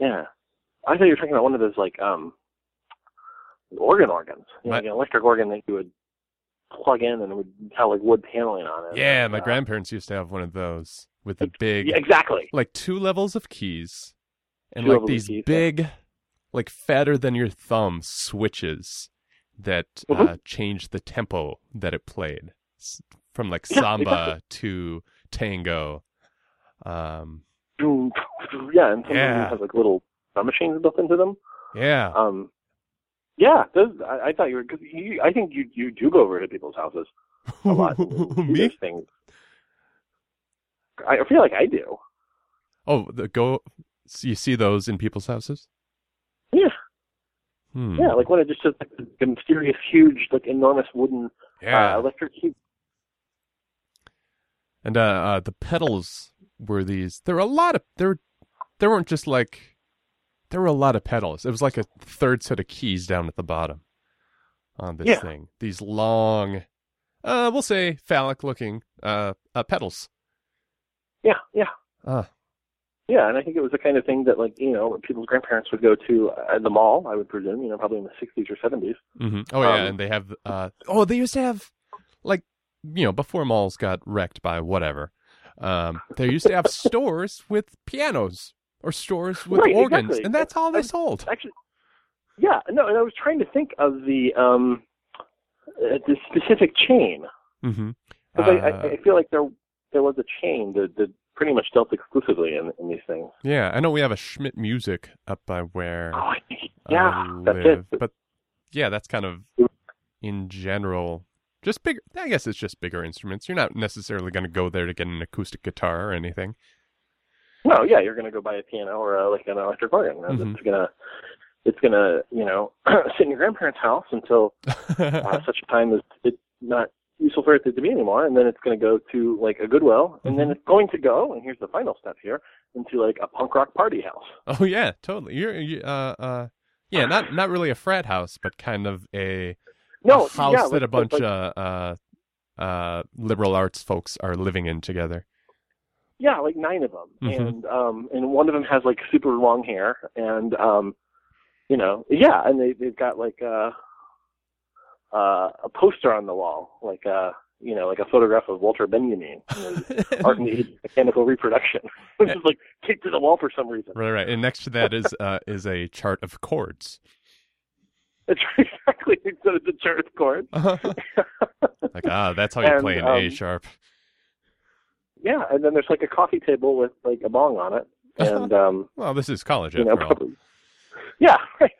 Yeah, I thought you were talking about one of those like um organ organs, you know, My- like an electric organ that you would plug in and it would have like wood paneling on it. Yeah, And, my uh, grandparents used to have one of those with the big Yeah, exactly. like two levels of keys and Two like these keys, yeah. big like fatter than your thumb switches that Mhm. uh changed the tempo that it played from like *laughs* Yeah, samba exactly. to tango um *laughs* Yeah, and some of Yeah. have like little drum machines built into them. yeah Um, yeah, those, I, I thought you were. Cause you, I think you you do go over to people's houses a lot. *laughs* me things. I feel like I do. oh the go so you see those in people's houses Yeah, hmm. yeah. Like when it just says like the mysterious, huge, like enormous wooden yeah uh, electric. And uh, uh, the pedals were these. There were a lot of there. There weren't just like there were a lot of pedals. It was like a third set of keys down at the bottom on this Yeah. thing. These long, uh, we'll say phallic looking uh, uh pedals. Yeah, yeah. Ah, Yeah, and I think it was the kind of thing that, like, you know, people's grandparents would go to at the mall, I would presume, you know, probably in the 60s or 70s. Mm-hmm. oh yeah, Um, and they have uh, oh they used to have like you know before malls got wrecked by whatever. Um, they used to have stores with pianos or stores with Right, organs, exactly. and that's all they sold. Actually, yeah, no, and I was trying to think of the, um, uh, the specific chain. Mm-hmm. Because I, I, feel like there there was a chain that, that pretty much dealt exclusively in, in these things. yeah, I know we have a Schmitt Music up by where Oh, yeah, that's live, it. but yeah, that's kind of in general just bigger. I guess it's just bigger instruments. You're not necessarily going to go there to get an acoustic guitar or anything. No, yeah, you're going to go buy a piano or a, like an electric organ. Mhm. It's gonna, it's gonna, you know, *clears throat* sit in your grandparents' house until uh, *laughs* such a time as it's not useful for it to be anymore, and then it's going to go to like a Goodwill, and then Mhm. it's going to go, and here's the final step here, into like a punk rock party house. Oh yeah, totally. You're you, uh uh yeah, not not really a frat house, but kind of a, No, a house yeah, that like- a bunch like, of uh uh liberal arts folks are living in together. Yeah, like nine of them, Mhm. and um, and one of them has like super long hair, and um, you know, yeah, and they they've got like uh, uh, a poster on the wall, like uh, you know, like a photograph of Walter Benjamin. You *laughs* know, art mechanical reproduction. *laughs* which is like taped to the wall for some reason. right, right. And next to that is uh is a chart of chords. It's *laughs* exactly so it's a chart of chords. like ah, that's how you And, play an A um, sharp. Yeah, and then there's like a coffee table with like a bong on it, *laughs* and um, Well, this is college you know, all. probably. *laughs* Yeah, right.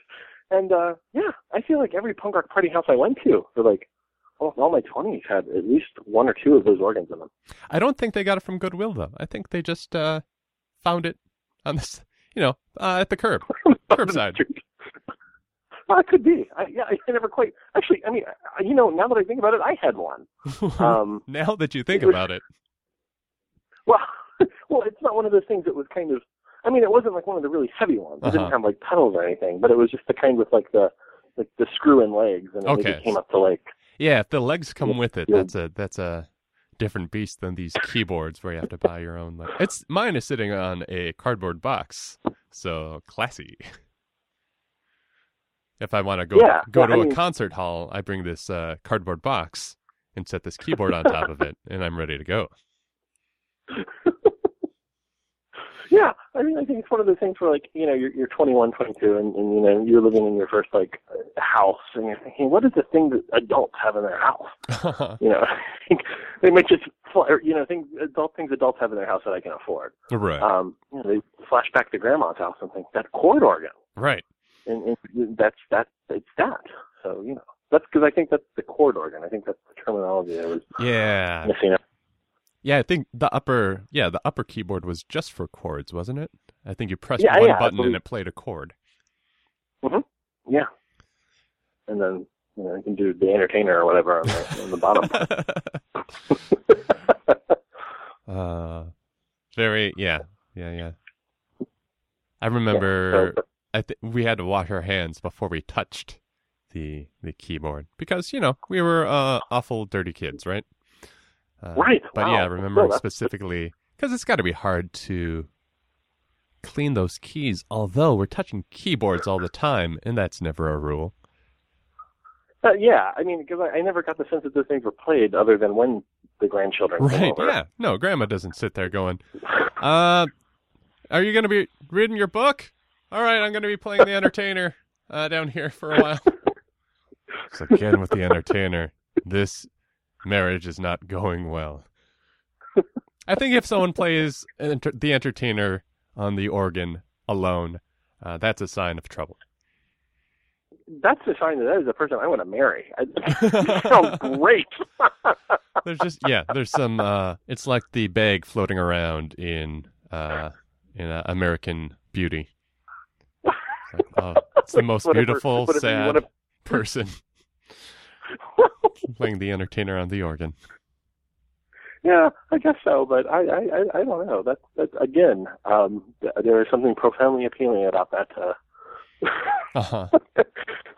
And uh yeah, I feel like every punk rock party house I went to for like almost all my twenties had at least one or two of those organs in them. I don't think they got it from Goodwill though. I think they just uh found it on this, you know, uh, at the curb. *laughs* Curbside. Well, it could be. I, yeah, I never quite. Actually, I mean, you know, now that I think about it, I had one. Um, now that you think it was- about it. Well, *laughs* well, it's not one of those things that was kind of. I mean, it wasn't like one of the really heavy ones. It Uh-huh. didn't have like pedals or anything, but it was just the kind with like the like the screw-in legs, and it maybe came up to like. Yeah, if the legs come with it, Yeah. that's a that's a different beast than these keyboards where you have to buy your own. Like, it's mine is sitting on a cardboard box, so classy. *laughs* If I want to go Yeah, go to I a mean- concert hall, I bring this uh, cardboard box and set this keyboard on top of it, and I'm ready to go. *laughs* Yeah, I mean, I think it's one of those things where, like, you know, you're you're 21, 22, and, and you know, you're living in your first like uh, house, and you're thinking, what is the thing that adults have in their house? *laughs* You know, *laughs* I think they might just, you know, things adult things adults have in their house that I can afford. right, Um, you know, they flash back to grandma's house and think that chord organ, right. and, and that's that it's that. So you know, that's because I think that's the chord organ. I think that's the terminology I was Yeah, missing. Yeah. I think the upper, yeah, the upper keyboard was just for chords, wasn't it? I think you pressed Yeah, one yeah, button and it played a chord. Yeah, and then you know you can do the entertainer or whatever on the, on the bottom. *laughs* uh, very, yeah, yeah, yeah. I remember so- I th- we had to wash our hands before we touched the the keyboard because you know we were uh, awful dirty kids, right? Uh, Right, But wow. yeah, I remember Well, specifically because it's got to be hard to clean those keys. Although we're touching keyboards all the time, and that's never a rule. Uh, yeah, I mean, because I, I never got the sense that those things were played other than when the grandchildren came Right? Yeah. No, Grandma doesn't sit there going, "Uh, are you going to be reading your book? All right, I'm going to be playing the entertainer uh, down here for a while." *laughs* It's again with the entertainer. This marriage is not going well. *laughs* I think if someone plays enter- the entertainer on the organ alone, uh, that's a sign of trouble. That's a sign that that is the person I want to marry. I, *laughs* you great. *laughs* There's just yeah, there's some. Uh, it's like the bag floating around in uh, in uh, American Beauty. It's, like, oh, it's the most Whatever- beautiful, whatever sad person playing the entertainer on the organ. Yeah, I guess so, but I I I, don't know. That that again, um, th- there is something profoundly appealing about that. Uh, *laughs* Uh-huh.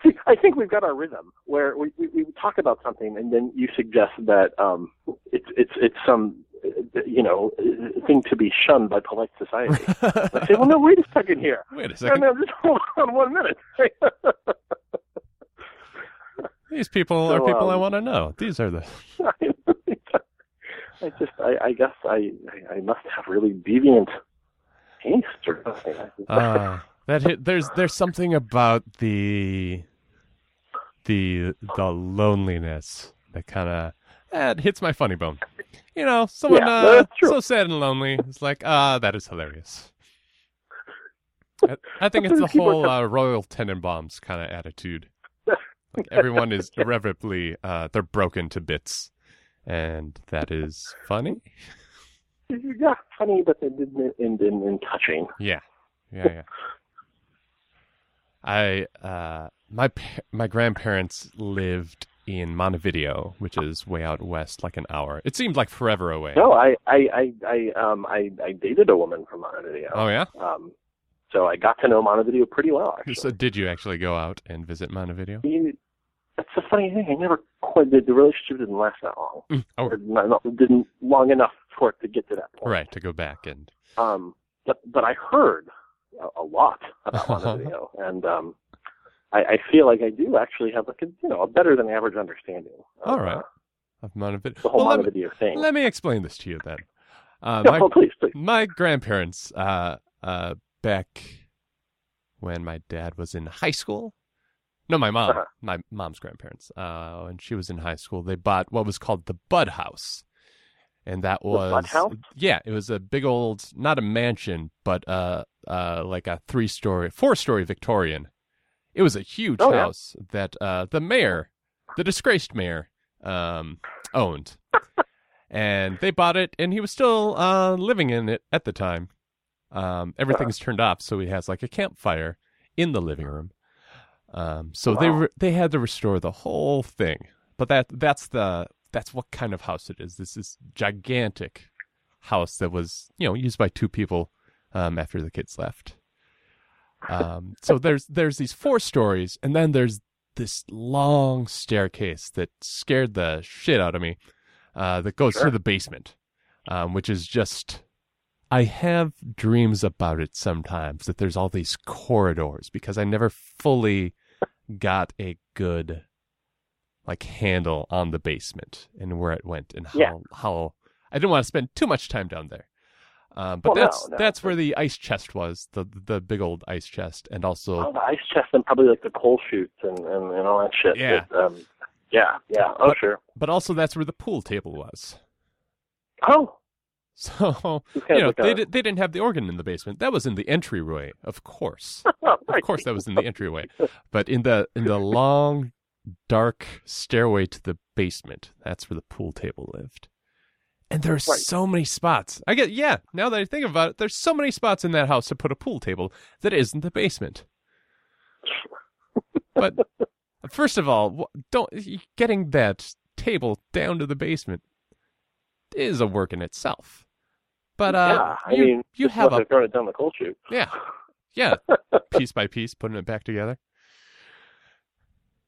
See, I think we've got our rhythm where we, we, we talk about something and then you suggest that um, it's it's it's some you know thing to be shunned by polite society. *laughs* I say, well, no, wait a second here. Wait a No, second. no, just hold on one minute. *laughs* These people So, are people I um, want to know. These are the. *laughs* I just, I, I guess I, I, I must have really deviant taste or something. Uh, *laughs* that hit, there's there's something about the the the loneliness that kind of that hits my funny bone. You know, someone Yeah, uh, so sad and lonely. It's like ah, that is hilarious. I, I think it's the whole uh, Royal Tenenbaums kind of attitude. Like everyone is irreparably uh, they're broken to bits, and that is funny. *laughs* yeah, funny, but it didn't end in, in touching. Yeah, yeah, yeah. I uh, my my grandparents lived in Montevideo, which is way out west, like an hour. It seemed like forever away. No, I, I, I, I, um, I, I dated a woman from Montevideo. Oh yeah. Um, so I got to know Montevideo pretty well, actually. So did you actually go out and visit Montevideo? You- That's the funny thing. I never quite the, the relationship didn't last that long. Mm, Oh, Or not, not, didn't long enough for it to get to that point. right. To go back and Um, but but I heard a, a lot about *laughs* Montevideo, and um, I, I feel like I do actually have like a you know a better than average understanding. Of, All right. uh, of Montevideo. the whole Well, let, me, thing. let me explain this to you then. Uh, *laughs* Yeah, my please, please. my grandparents uh uh back when my dad was in high school. No my mom. Uh-huh. my mom's grandparents. Uh when she was in high school they bought what was called the bud house. And that was Bud House? yeah it was a big old not a mansion but uh uh like a three story four story victorian. It was a huge Oh, yeah. house that uh the mayor the disgraced mayor um owned. *laughs* And they bought it and he was still uh living in it at the time um everything's turned off so he has like a campfire in the living room. Um so they re- they had to restore the whole thing. But that that's the that's what kind of house it is. This is gigantic house that was you know used by two people um after the kids left. Um so there's there's these four stories and then there's this long staircase that scared the shit out of me uh, that goes Sure. to the basement, um, which is just. I have dreams about it sometimes that there's all these corridors because I never fully got a good like handle on the basement and where it went and how Yeah. how I didn't want to spend too much time down there. Um, but Well, no, that's no. that's where the ice chest was the the big old ice chest and also Oh, the ice chest and probably like the coal chutes and, and, and all that shit. Yeah. Um, yeah, yeah. Oh, sure. but also that's where the pool table was. Oh, *laughs* So you know like they a, did, they didn't have the organ in the basement. That was in the entryway, of course. right. *laughs* Of course, that was in the entryway. But in the in the long, dark stairway to the basement, that's where the pool table lived. And there are Right. so many spots. I get yeah. Now that I think about it, there's so many spots in that house to put a pool table that isn't the basement. *laughs* But first of all, don't getting that table down to the basement is a work in itself. But uh, yeah, I you, mean, you have a like throwing it down the coal chute. yeah, yeah, *laughs* piece by piece, putting it back together,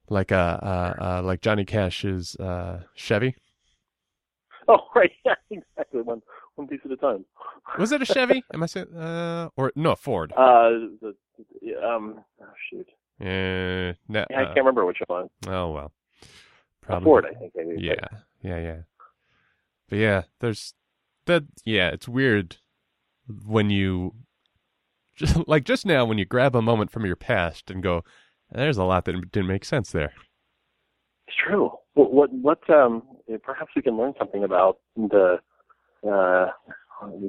like uh, uh, uh like Johnny Cash's uh Chevy. Oh, *laughs* right. Yeah, exactly. One one piece at a time. Was it a Chevy? *laughs* Am I saying uh or no Ford? Uh, the, um, oh, shoot. Uh, no, Yeah, I uh, can't remember which one. oh well, A Ford, I think. Maybe. Yeah, yeah, yeah. But yeah, there's that. Yeah, it's weird when you just *laughs* like just now when you grab a moment from your past and go, "There's a lot that didn't make sense there." It's true. What, what, what, um, perhaps we can learn something about the, uh,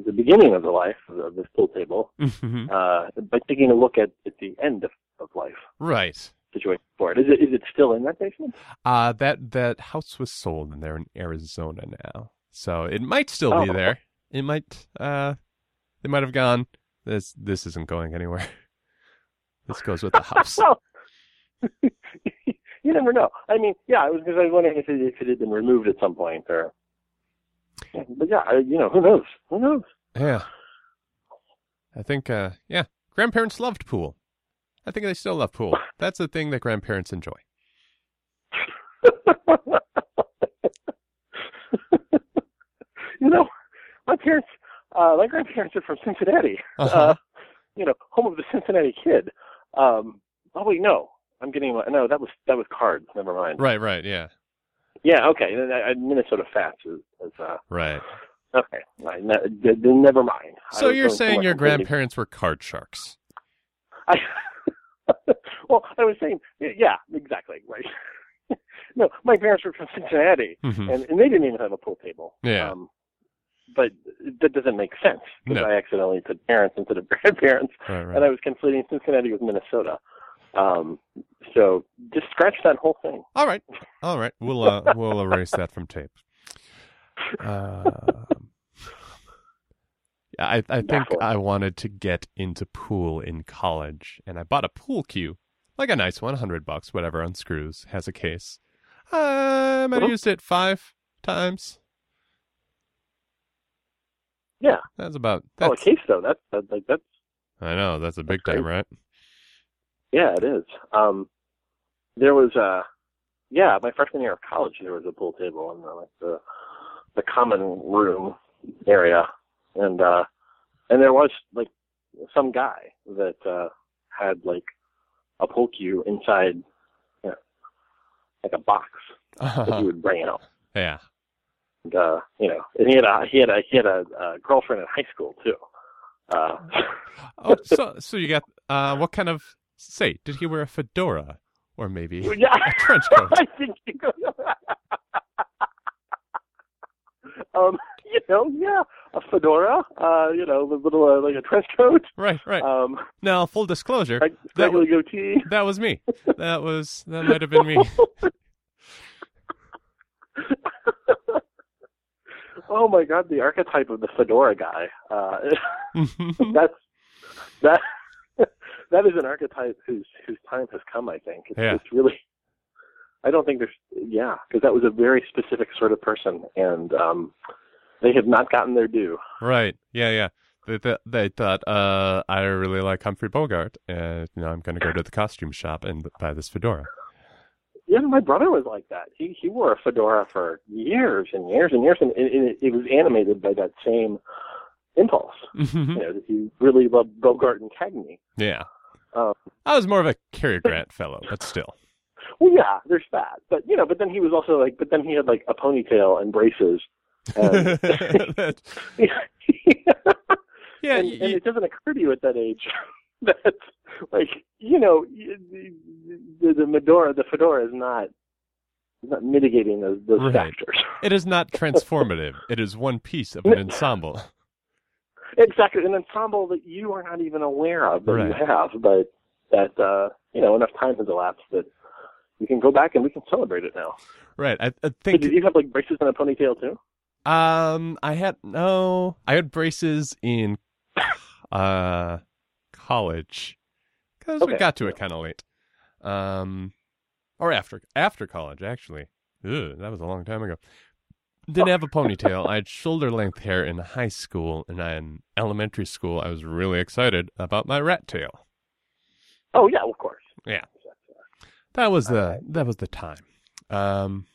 the beginning of the life of this pool table, Mhm. uh, by taking a look at, at the end of, of life right. situation for it. Is it, is it still in that basement? Uh that that house was sold and they're in Arizona now. So it might still be Oh. there. It might uh they might have gone this this isn't going anywhere. *laughs* This goes with the *laughs* house. Well, *laughs* you never know. I mean, yeah, it was because I was wondering if it, if it had been removed at some point or. but yeah, you know, who knows? Who knows? Yeah. I think, uh, yeah, grandparents loved pool. I think they still love pool. That's the thing that grandparents enjoy. you know, my parents, uh, my grandparents are from Cincinnati. Uh-huh. *laughs* Uh, you know, home of the Cincinnati Kid. Um, oh wait, no, I'm getting no. That was that was Cards. Never mind. Right, right, yeah, Yeah, okay. I- Minnesota Fats is, is uh, right. okay. Ne- d- d- never mind. So you're saying your grandparents were card sharks? I, *laughs* well, I was saying, yeah, exactly, right. *laughs* no, my parents were from Cincinnati, Mhm. and, and they didn't even have a pool table. Yeah. Um, but that doesn't make sense because No. I accidentally put parents instead of *laughs* grandparents, Right, right. and I was conflating Cincinnati with Minnesota. Um, so just scratch that whole thing. All right, all right. We'll uh, *laughs* we'll erase that from tape. Yeah, I I think. I wanted to get into pool in college, and I bought a pool cue, like a nice one, hundred bucks, whatever, on screws, has a case. I might have used it five times. Yeah. That's about. that's, Oh, a case though. That's that, like that's I know that's a big That's time, right? yeah, it is. Um, there was a yeah, my freshman year of college, there was a pool table in the, like the the common room area, and uh and there was like some guy that uh had like a pool cue inside, you know, like a box that he *laughs* would bring it out. yeah. And, uh, you know, and he had a he had a he had a, a girlfriend in high school too. Uh, *laughs* Oh, so so you got uh, what kind of say? Did he wear a fedora or maybe *laughs* yeah, a trench coat? *laughs* I think you could. um, you know, yeah, a fedora, uh, you know, a little uh, like a trench coat, Right, right. um, Now, full disclosure, like that regular goatee. that was me. That was that might have been me. Oh my god, the archetype of the fedora guy. Uh, *laughs* that's that. *laughs* that is an archetype whose whose time has come. I think it's, Yeah. it's really. I don't think there's yeah because that was a very specific sort of person and um, they have not gotten their due. right. Yeah, yeah. They, they, they thought uh, I really like Humphrey Bogart, and you know I'm going to go to the costume shop and buy this fedora. Yeah, my brother was like that. He he wore a fedora for years and years and years, and it, it, it was animated by that same impulse. *laughs* You know, he really loved Bogart and Cagney. yeah. Um, I was more of a Cary Grant fellow, but still. well, yeah, there's that, but you know, but then he was also like, but then he had like a ponytail and braces. And, *laughs* *laughs* yeah, and, y- and it doesn't occur to you at that age *laughs* that, like, you know, the, the, the fedora, the fedora is not not mitigating those those Right. factors. *laughs* it is not transformative. It is one piece of an *laughs* ensemble. Exactly, an ensemble that you are not even aware of that Right. you have, but that uh, you know enough time has elapsed that you can go back and we can celebrate it now. Right. I, I So think did you have like braces and a ponytail too? Um, I had no. I had braces in *coughs* uh college because we got to it kind of late. Um, or after after college actually. Ugh, that was a long time ago. Didn't have a ponytail. I had shoulder length hair in high school, and in elementary school, I was really excited about my rat tail. Oh yeah, of course. Yeah. That was the that was the time. Um,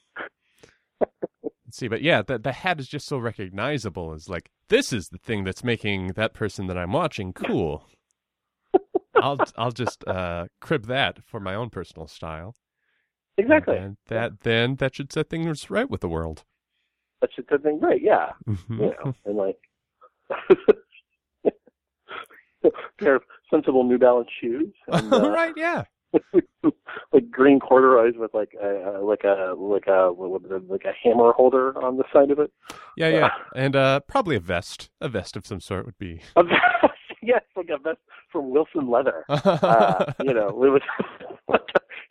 *laughs* let's see, but yeah, the the hat is just so recognizable. As like this is the thing that's making that person that I'm watching cool. I'll I'll just uh, crib that for my own personal style. Exactly. And that then that should set things right with the world. That's just the thing, right? Yeah, you Mhm. know, and like *laughs* pair of sensible New Balance shoes, and, *laughs* uh, right? Yeah. *laughs* like green corduroys with like a like a like a like a hammer holder on the side of it. Yeah, yeah, and uh, probably a vest. A vest of some sort would be. A vest, *laughs* yes, like a vest from Wilson Leather. *laughs* Uh, you know, it was *laughs*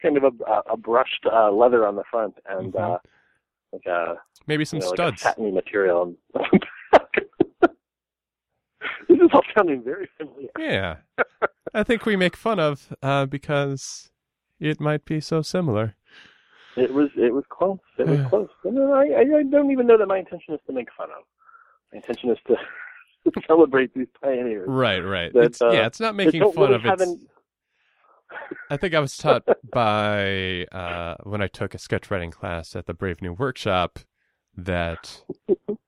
kind of a, a brushed uh, leather on the front and Mhm. uh, like a Maybe some you know, like studs. satiny material. on the back. this is all sounding very familiar. Yeah. I think we make fun of uh, because it might be so similar. It was it was close. It was close. And I I don't even know that my intention is to make fun of. My intention is to *laughs* celebrate these pioneers. Right, right. That, it's, uh, yeah, it's not making fun really of it. an- *laughs* I think I was taught by uh, when I took a sketch writing class at the Brave New Workshop that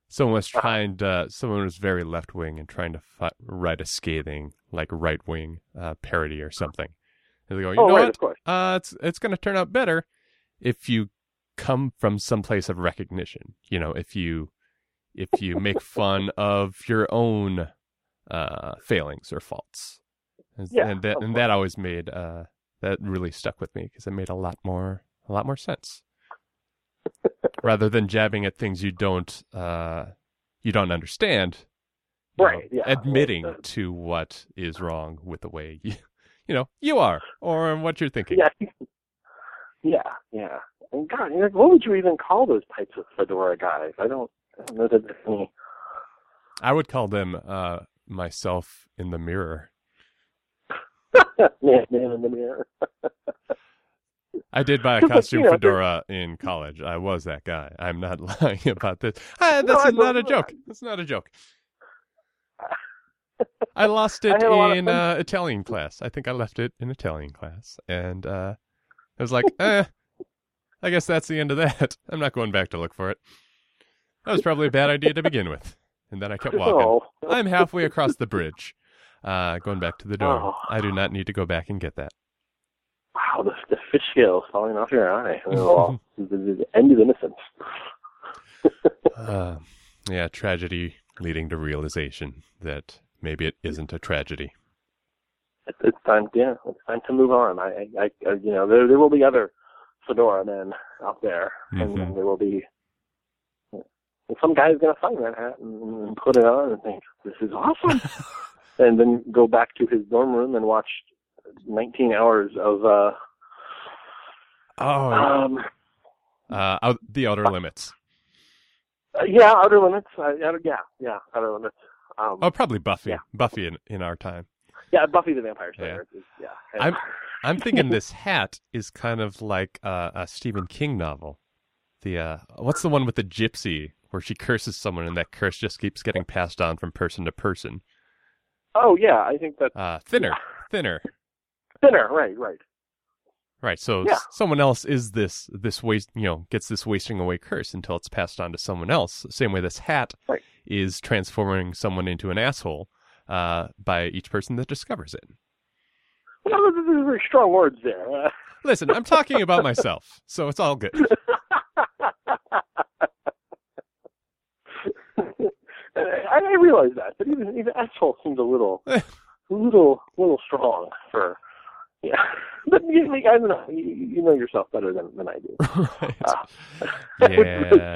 someone was trying to, someone was very left wing and trying to fi- write a scathing, like right wing uh, parody or something. And they go, you oh know right, what? Uh, it's it's going to turn out better if you come from some place of recognition. You know, if you if you make fun of your own uh, failings or faults, and, Yeah, and that and that always made uh, that really stuck with me because it made a lot more a lot more sense. Rather than jabbing at things you don't uh, you don't understand, you know, Right, yeah. admitting uh, to what is wrong with the way you, you know you are or what you're thinking. Yeah. Yeah, yeah. And God, know, what would you even call those types of fedora guys? I don't, I don't know that there's any. I would call them uh, myself in the mirror. *laughs* man, man in the mirror. I did buy a *laughs* costume you know, fedora in college. I was that guy. I'm not *laughs* lying about this. Ah, No, this I is not a joke. It's not a joke. I lost it had a lot of in uh, Italian class. I think I left it in Italian class, and uh, I was like, "Eh, I guess that's the end of that. I'm not going back to look for it." That was probably a bad idea to begin with, and then I kept walking. Oh, I'm halfway across the bridge, uh, going back to the door. Oh. I do not need to go back and get that. wow, the, the fish scales falling off your eye. Oh, *laughs* the, the, end of innocence. *laughs* Uh, yeah, tragedy leading to realization that maybe it isn't a tragedy. It's, it's time, yeah, it's time to move on. I, I, I you know, there, there will be other fedora men out there, and Mhm. then there will be. And some guy's gonna find that hat and, and put it on and think, "This is awesome," *laughs* and then go back to his dorm room and watch 19 hours of uh, Oh, um, uh, the outer limits. uh, yeah, Outer Limits. Uh, yeah, yeah, Outer Limits. Um, Oh, probably Buffy. Yeah. Buffy in, in our time. yeah, Buffy the Vampire Slayer. is- Yeah, I'm I'm thinking this hat is kind of like uh, a Stephen King novel. The uh, what's the one with the gypsy where she curses someone and that curse just keeps getting passed on from person to person? Oh yeah, I think that Uh, thinner, *laughs* thinner. thinner. Right, right. Right. So Yeah. someone else is this this waste, you know, gets this wasting away curse until it's passed on to someone else. Same way this hat Right. is transforming someone into an asshole uh, by each person that discovers it. Well, those are very strong words there. *laughs* Listen, I'm talking about myself, so it's all good. *laughs* I, I realize that, but even even asshole seems a little, a *laughs* little, little strong for. Yeah, *laughs* but you, I don't know. You, you know yourself better than than I do. *laughs* right. Uh, Yeah.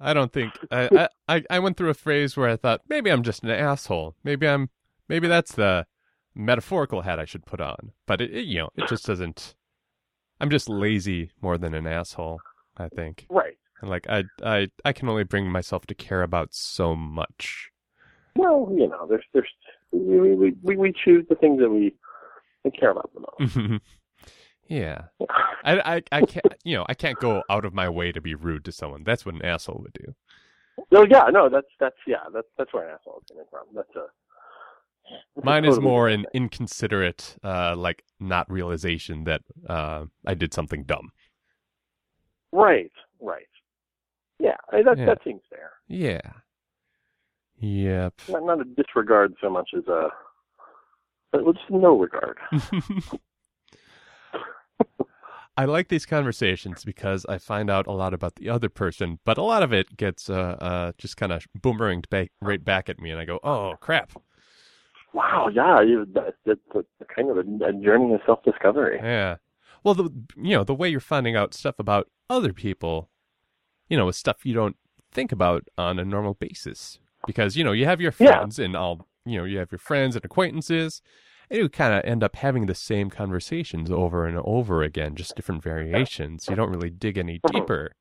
I don't think I, I I I went through a phase where I thought maybe I'm just an asshole. Maybe I'm maybe that's the metaphorical hat I should put on. But it, it you know it just doesn't. I'm just lazy more than an asshole. I think. right. And like I I I can only bring myself to care about so much. Well, you know, there's there's we we we, we choose the things that we, we care about the most. *laughs* yeah. *sighs* I, I I can't you know I can't go out of my way to be rude to someone. That's what an asshole would do. No, yeah, no, that's that's yeah, that's that's where an asshole is coming from. That's a Mine is more an inconsiderate, uh, like not realization that uh, I did something dumb. right, right. Yeah, that Yeah. that seems fair. Yeah. Yep. Not, not a disregard so much as a, but just no regard. *laughs* *laughs* I like these conversations because I find out a lot about the other person, but a lot of it gets uh, uh, just kind of boomeranged back, right back at me, and I go, "Oh crap!" Wow, yeah, you, that, that's a, kind of a, a journey of self-discovery. Yeah. Well, the you know the way you're finding out stuff about other people, you know, with stuff you don't think about on a normal basis because you know you have your Yeah. friends and all you know you have your friends and acquaintances, and you kind of end up having the same conversations over and over again, just different variations. You don't really dig any Mhm. deeper.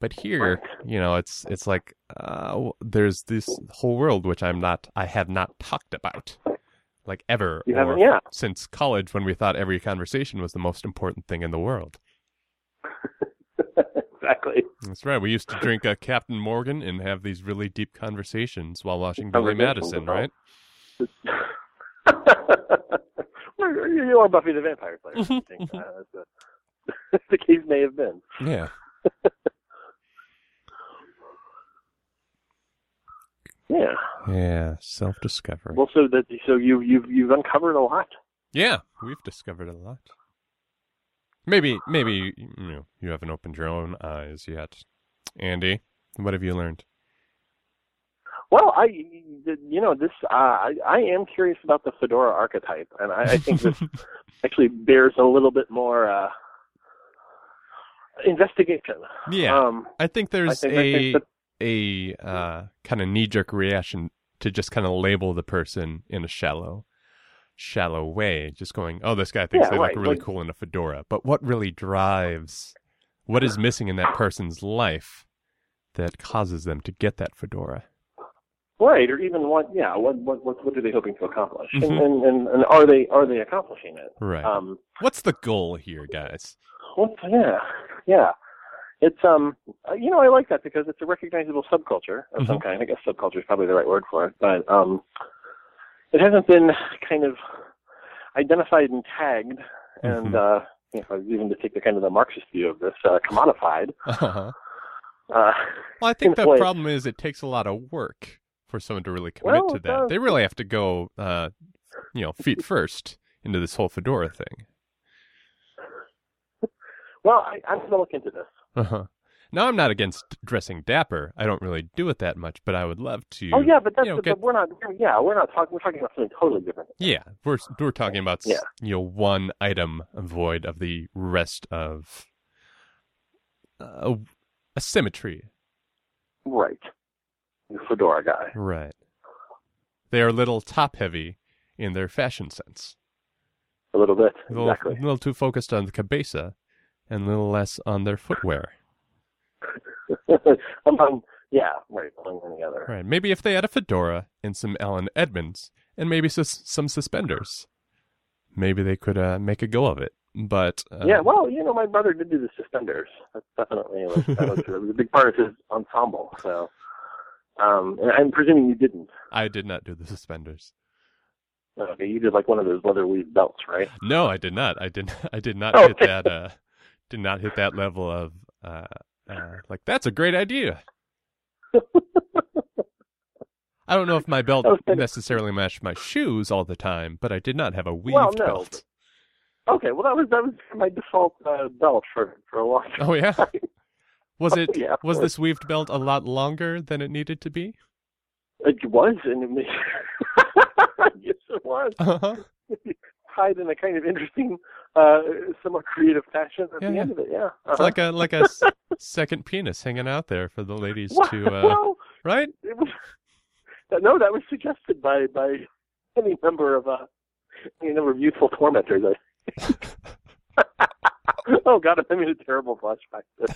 But here, you know, it's it's like uh, there's this whole world which I'm not, I have not talked about, like ever, or yeah. since college when we thought every conversation was the most important thing in the world. Exactly. That's right. We used to drink uh, Captain Morgan and have these really deep conversations while watching Billy Madison, right? *laughs* you are Buffy the Vampire Slayer. I think *laughs* uh, the, *laughs* the case may have been. Yeah. Yeah. Yeah. Self discovery. Well, so that so you you've you've uncovered a lot. Yeah, we've discovered a lot. Maybe maybe you know you haven't opened your own eyes yet, Andy. What have you learned? Well, I you know this uh, I I am curious about the fedora archetype, and I, I think this *laughs* actually bears a little bit more uh, investigation. Yeah, Um, I think I there's think, I a think that, a uh, kind of knee jerk reaction to just kind of label the person in a shallow shallow way, just going, "Oh, this guy thinks Yeah, they right, look really like- cool in a fedora." But what really drives, what is missing in that person's life that causes them to get that fedora? right, or even what? Yeah, what what what, what are they hoping to accomplish? Mhm. And, and and and are they are they accomplishing it? Right. Um, What's the goal here, guys? Well, yeah, yeah. It's um, uh, you know, I like that because it's a recognizable subculture of some Mhm. kind. I guess subculture is probably the right word for it, but um, it hasn't been kind of identified and tagged, and Mhm. uh, you know, even to take the kind of the Marxist view of this, uh, commodified. Uh-huh. Uh, Well, I think the problem is it takes a lot of work for someone to really commit Well, to that. They really have to go, uh, you know, feet first into this whole fedora thing. well, I, I'm going to look into this. Uh-huh. Now, I'm not against dressing dapper. I don't really do it that much, but I would love to. oh yeah, but that's you know, but get- we're not. Yeah, we're not talking. We're talking about something totally different. Yeah, we're we're talking about Yeah. you know one item void of the rest of uh, a symmetry. Right. The fedora guy. Right. They are a little top heavy in their fashion sense. A little bit. A little, Exactly. a little too focused on the cabeza and a little less on their footwear. Among, *laughs* yeah, right, among any other. Right. Maybe if they had a fedora and some Allen Edmonds and maybe sus- some suspenders, maybe they could uh, make a go of it. But uh, Yeah, well, you know, my brother did do the suspenders. That's definitely like, *laughs* that was, a big part of his ensemble. So, um, and I'm presuming you didn't. I did not do the suspenders. Okay, you did like one of those leather weave belts, right? No, I did not. I did. *laughs* I did not hit that. Uh, did not hit that level of uh, uh, like that's a great idea. *laughs* I don't know if my belt That was kind of- necessarily matched my shoes all the time, but I did not have a weaved Well, no, belt. Okay, well that was that was my default uh, belt for for a long time. Oh yeah. *laughs* Was it? *laughs* Yeah, was this weaved belt a lot longer than it needed to be? It was, and it made, yes, it was Uh-huh. Tied in a kind of interesting, uh, somewhat creative fashion at Yeah, the yeah. end of it. Yeah, uh-huh. like a like a s- second penis hanging out there for the ladies well, to uh, well, right. was no, that was suggested by by any number of uh, any number of youthful tormentors. I, *laughs* oh God, I'm in a terrible flashback to,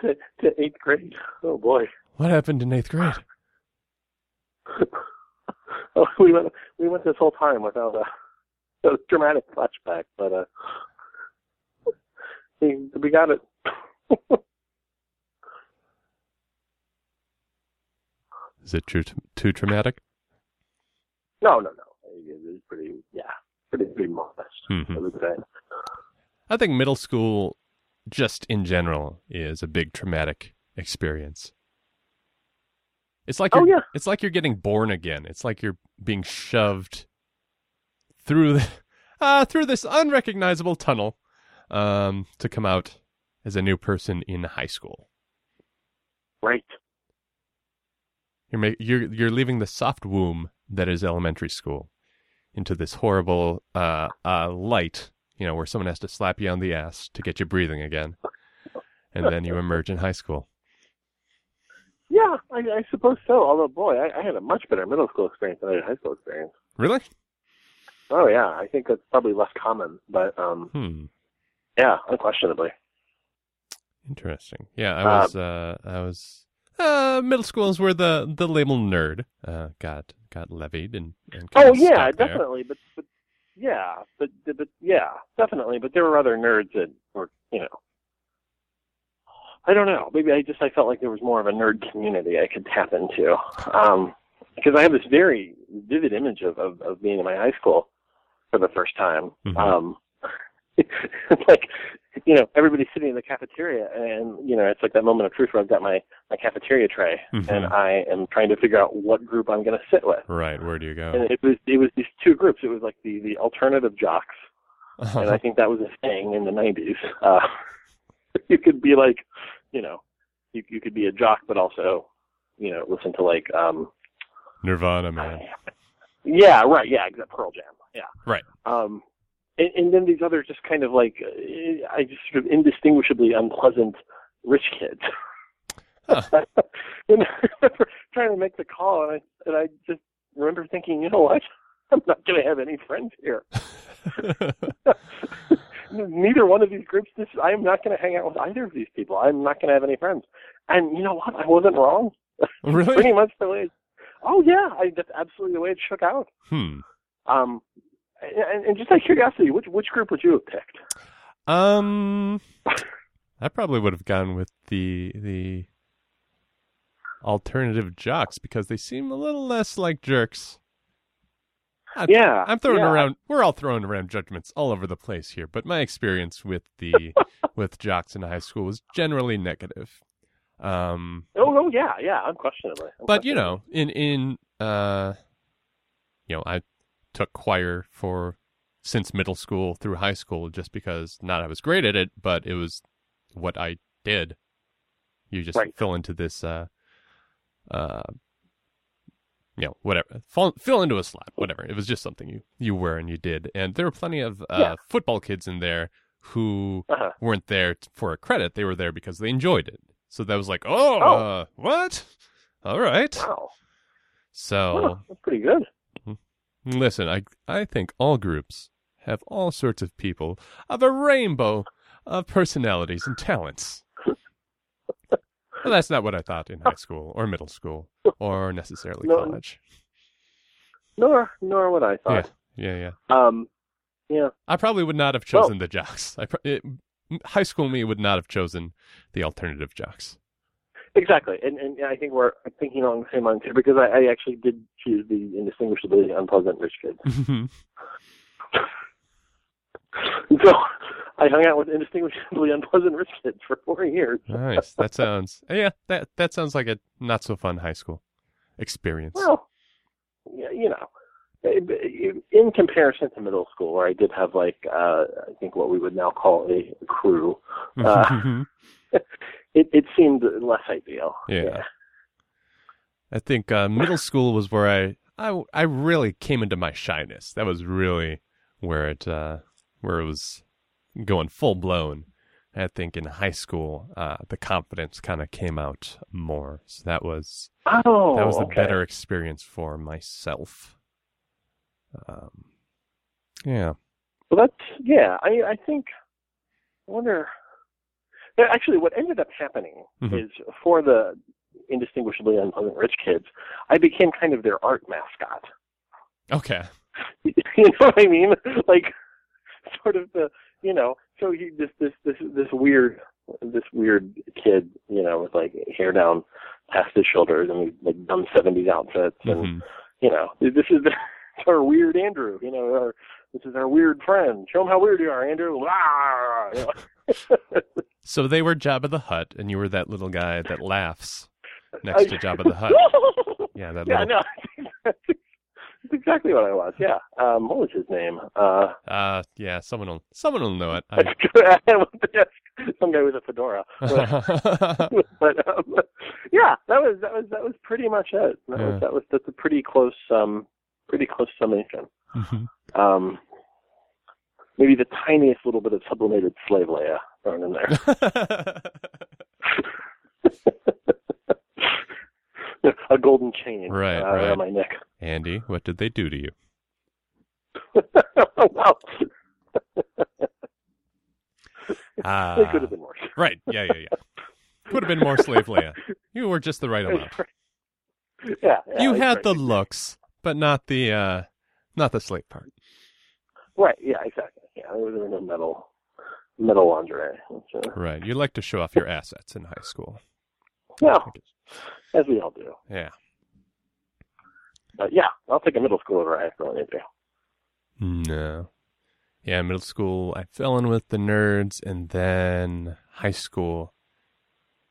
to to eighth grade. Oh boy, What happened in eighth grade? *laughs* oh, *laughs* we went we went this whole time without a, a dramatic flashback, but uh, we we got it. *laughs* Is it too too traumatic? no, no, no. It was pretty, yeah, pretty pretty modest. Mhm. Say. I think middle school, just in general, is a big traumatic experience. It's like Oh, you're, yeah. it's like you're getting born again. It's like you're being shoved through the, *laughs* uh, through this unrecognizable tunnel, um, to come out as a new person in high school. Right. You're ma- you're you're leaving the soft womb that is elementary school into this horrible uh, uh, light, you know, where someone has to slap you on the ass to get you breathing again, and then you *laughs* emerge in high school. Yeah, I, I suppose so. Although, boy, I, I had a much better middle school experience than I had high school experience. Really? Oh yeah, I think that's probably less common, but um, Hmm. yeah, unquestionably. Interesting. Yeah, I Uh, was. Uh, I was. Uh, middle school is where the the label nerd uh, got got levied and. and Oh yeah, definitely. But but yeah, but but yeah, definitely. But there were other nerds that were you know I don't know. Maybe I just I felt like there was more of a nerd community I could tap into. Um, because I have this very vivid image of, of, of being in my high school for the first time. Mhm. Um, *laughs* like, you know, everybody's sitting in the cafeteria, and you know, it's like that moment of truth where I've got my my cafeteria tray, Mhm. and I am trying to figure out what group I'm going to sit with. Right. Where do you go? And it was it was these two groups. It was like the the alternative jocks, and I think that was a thing in the '90s. Uh, *laughs* you could be like, you know, you you could be a jock, but also, you know, listen to like, um, Nirvana, man. *sighs* yeah, right, yeah, exact Pearl Jam, yeah, Right. Um, and, and then these other just kind of like, uh, I just sort of indistinguishably unpleasant rich kids. Huh. and I remember trying to make the call, and I and I just remember thinking, you know what? *laughs* I'm not going to have any friends here. *laughs* *laughs* Neither one of these groups. This I am not going to hang out with either of these people. I'm not going to have any friends. And you know what? I wasn't wrong. *laughs* really? Pretty much the way. Oh yeah, I that's absolutely the way it shook out. Hmm. Um, and, and just out of curiosity, which which group would you have picked? Um, *laughs* I probably would have gone with the the alternative jocks because they seem a little less like jerks. I- Yeah, I'm throwing yeah. around. We're all throwing around judgments all over the place here, but my experience with the *laughs* with jocks in high school was generally negative. Um, Oh no, yeah, yeah, unquestionably. but you know, in in uh, you know, I took choir for since middle school through high school just because not I was great at it, but it was what I did. You just Right. fill into this, uh, uh, you know, whatever, fall, fill into a slot, whatever. It was just something you you were and you did, and there were plenty of uh, Yeah. football kids in there who Uh-huh. weren't there for a credit; they were there because they enjoyed it. So that was like, oh, Oh. Uh, what? All right. Wow, So that's pretty good. Listen, I I think all groups have all sorts of people of a rainbow of personalities and talents. Well, that's not what I thought in high school or middle school or necessarily No. college. Nor nor what I Yeah, thought. yeah, yeah. Um, yeah. I probably would not have chosen the jocks. I pro- it, high school me would not have chosen the alternative jocks. Exactly, and and I think we're thinking along the same lines here because I, I actually did choose the indistinguishably unpleasant rich kids. *laughs* *laughs* so I hung out with indistinguishably *laughs* unpleasant rich kids for four years. nice. That sounds yeah. That that sounds like a not so fun high school experience. Well, yeah, you know, in comparison to middle school, where I did have like uh, I think what we would now call a crew, *laughs* uh, *laughs* it it seemed less ideal. Yeah. I think uh, middle school was where I, I I really came into my shyness. That was really where it uh, where it was going full blown. I think in high school, uh, the confidence kind of came out more. So that was Oh, that was a okay. better experience for myself. Um, yeah. Well, that's yeah. I I think. I wonder. Actually, what ended up happening Mhm. is for the indistinguishably unpleasant rich kids, I became kind of their art mascot. Okay. *laughs* you know what I mean? Like, *laughs* sort of the you know. So he this this this this weird this weird kid, you know, with like hair down past his shoulders and like dumb seventies outfits, and Mhm. you know, this is *laughs* our weird Andrew. You know, our, this is our weird friend. Show him how weird you are, Andrew. Rah! You know? So they were Jabba the Hutt, and you were that little guy that laughs *laughs* next to Jabba the Hutt. *laughs* Yeah, that yeah, little. no, that's exactly what I was. Yeah. Um, what was his name? Uh, Uh, yeah. Someone will someone will know it. *laughs* I... *laughs* some guy with a fedora. But, *laughs* but um, yeah, that was that was that was pretty much it. That Yeah. was that was that's a pretty close um pretty close summation. Mhm. Um, maybe the tiniest little bit of sublimated slave Leia thrown in there. *laughs* a golden chain Right, uh, right. around my neck. Andy, what did they do to you? *laughs* Ah, it *laughs* could have been worse. right. Yeah, yeah, yeah. Could have been more slave Leia. You were just the right amount. yeah, yeah, You had right. the looks, but not the uh not the slave part. right. Yeah, exactly. Yeah, there was no metal, metal lingerie. Uh, Right. You like to show off your assets in high school. yeah, I. as we all do. Yeah. But yeah, I'll take a middle school over high school any day. No. Yeah, middle school, I fell in with the nerds, and then high school,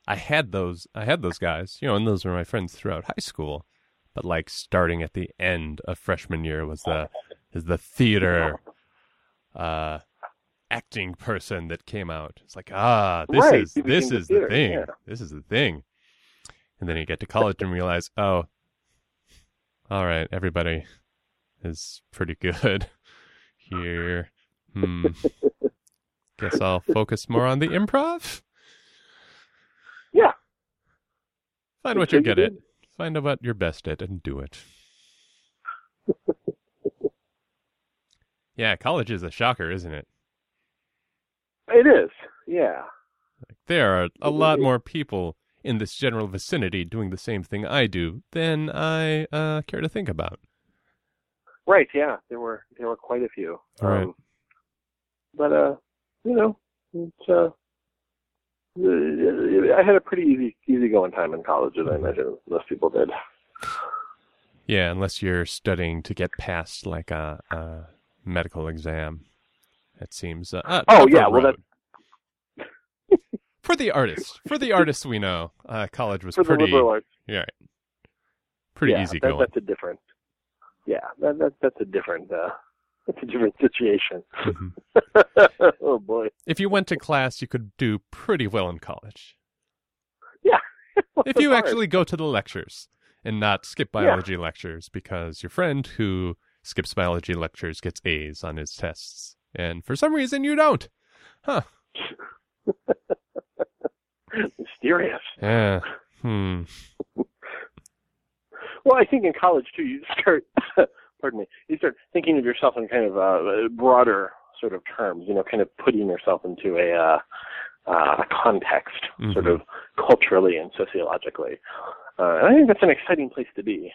I had those. I had those guys, you know, and those were my friends throughout high school. But like starting at the end of freshman year was the is the theater, uh, acting person that came out. It's like ah, this Right, is this is the theater, thing. yeah. This is the thing. And then you get to college and realize, oh, all right, everybody is pretty good *laughs* here. Hmm. Guess I'll focus more on the improv. Yeah. Find what you're good at. Find out what you're best at and do it. *laughs* yeah, college is a shocker, isn't it? It is. Yeah. There are a lot more people in this general vicinity doing the same thing I do than I uh, care to think about. Right. Yeah. There were there were quite a few. Right. Um, but uh, you know, it's uh, I had a pretty easy easy going time in college, as I imagine most people did. Yeah, unless you're studying to get past like a, a medical exam. It seems. Uh, Oh, yeah, well, road. For the artists, for the artists we know, uh, college was For pretty, yeah, pretty yeah, easy that, going. That's a different. Yeah, that, that that's a different. Uh, *laughs* that's a different situation. Mhm. *laughs* oh boy. If you went to class, you could do pretty well in college. Yeah. *laughs* if you Hard. actually go to the lectures and not skip biology lectures because your friend who skips biology lectures gets A's on his tests. And for some reason you don't. Huh. Mysterious. Yeah. Hmm. Well, I think in college too, you start, *laughs* pardon me, you start thinking of yourself in kind of uh, broader sort of terms. You know, kind of putting yourself into a uh, uh, a context, sort Mhm. of culturally and sociologically. Uh, and I think that's an exciting place to be.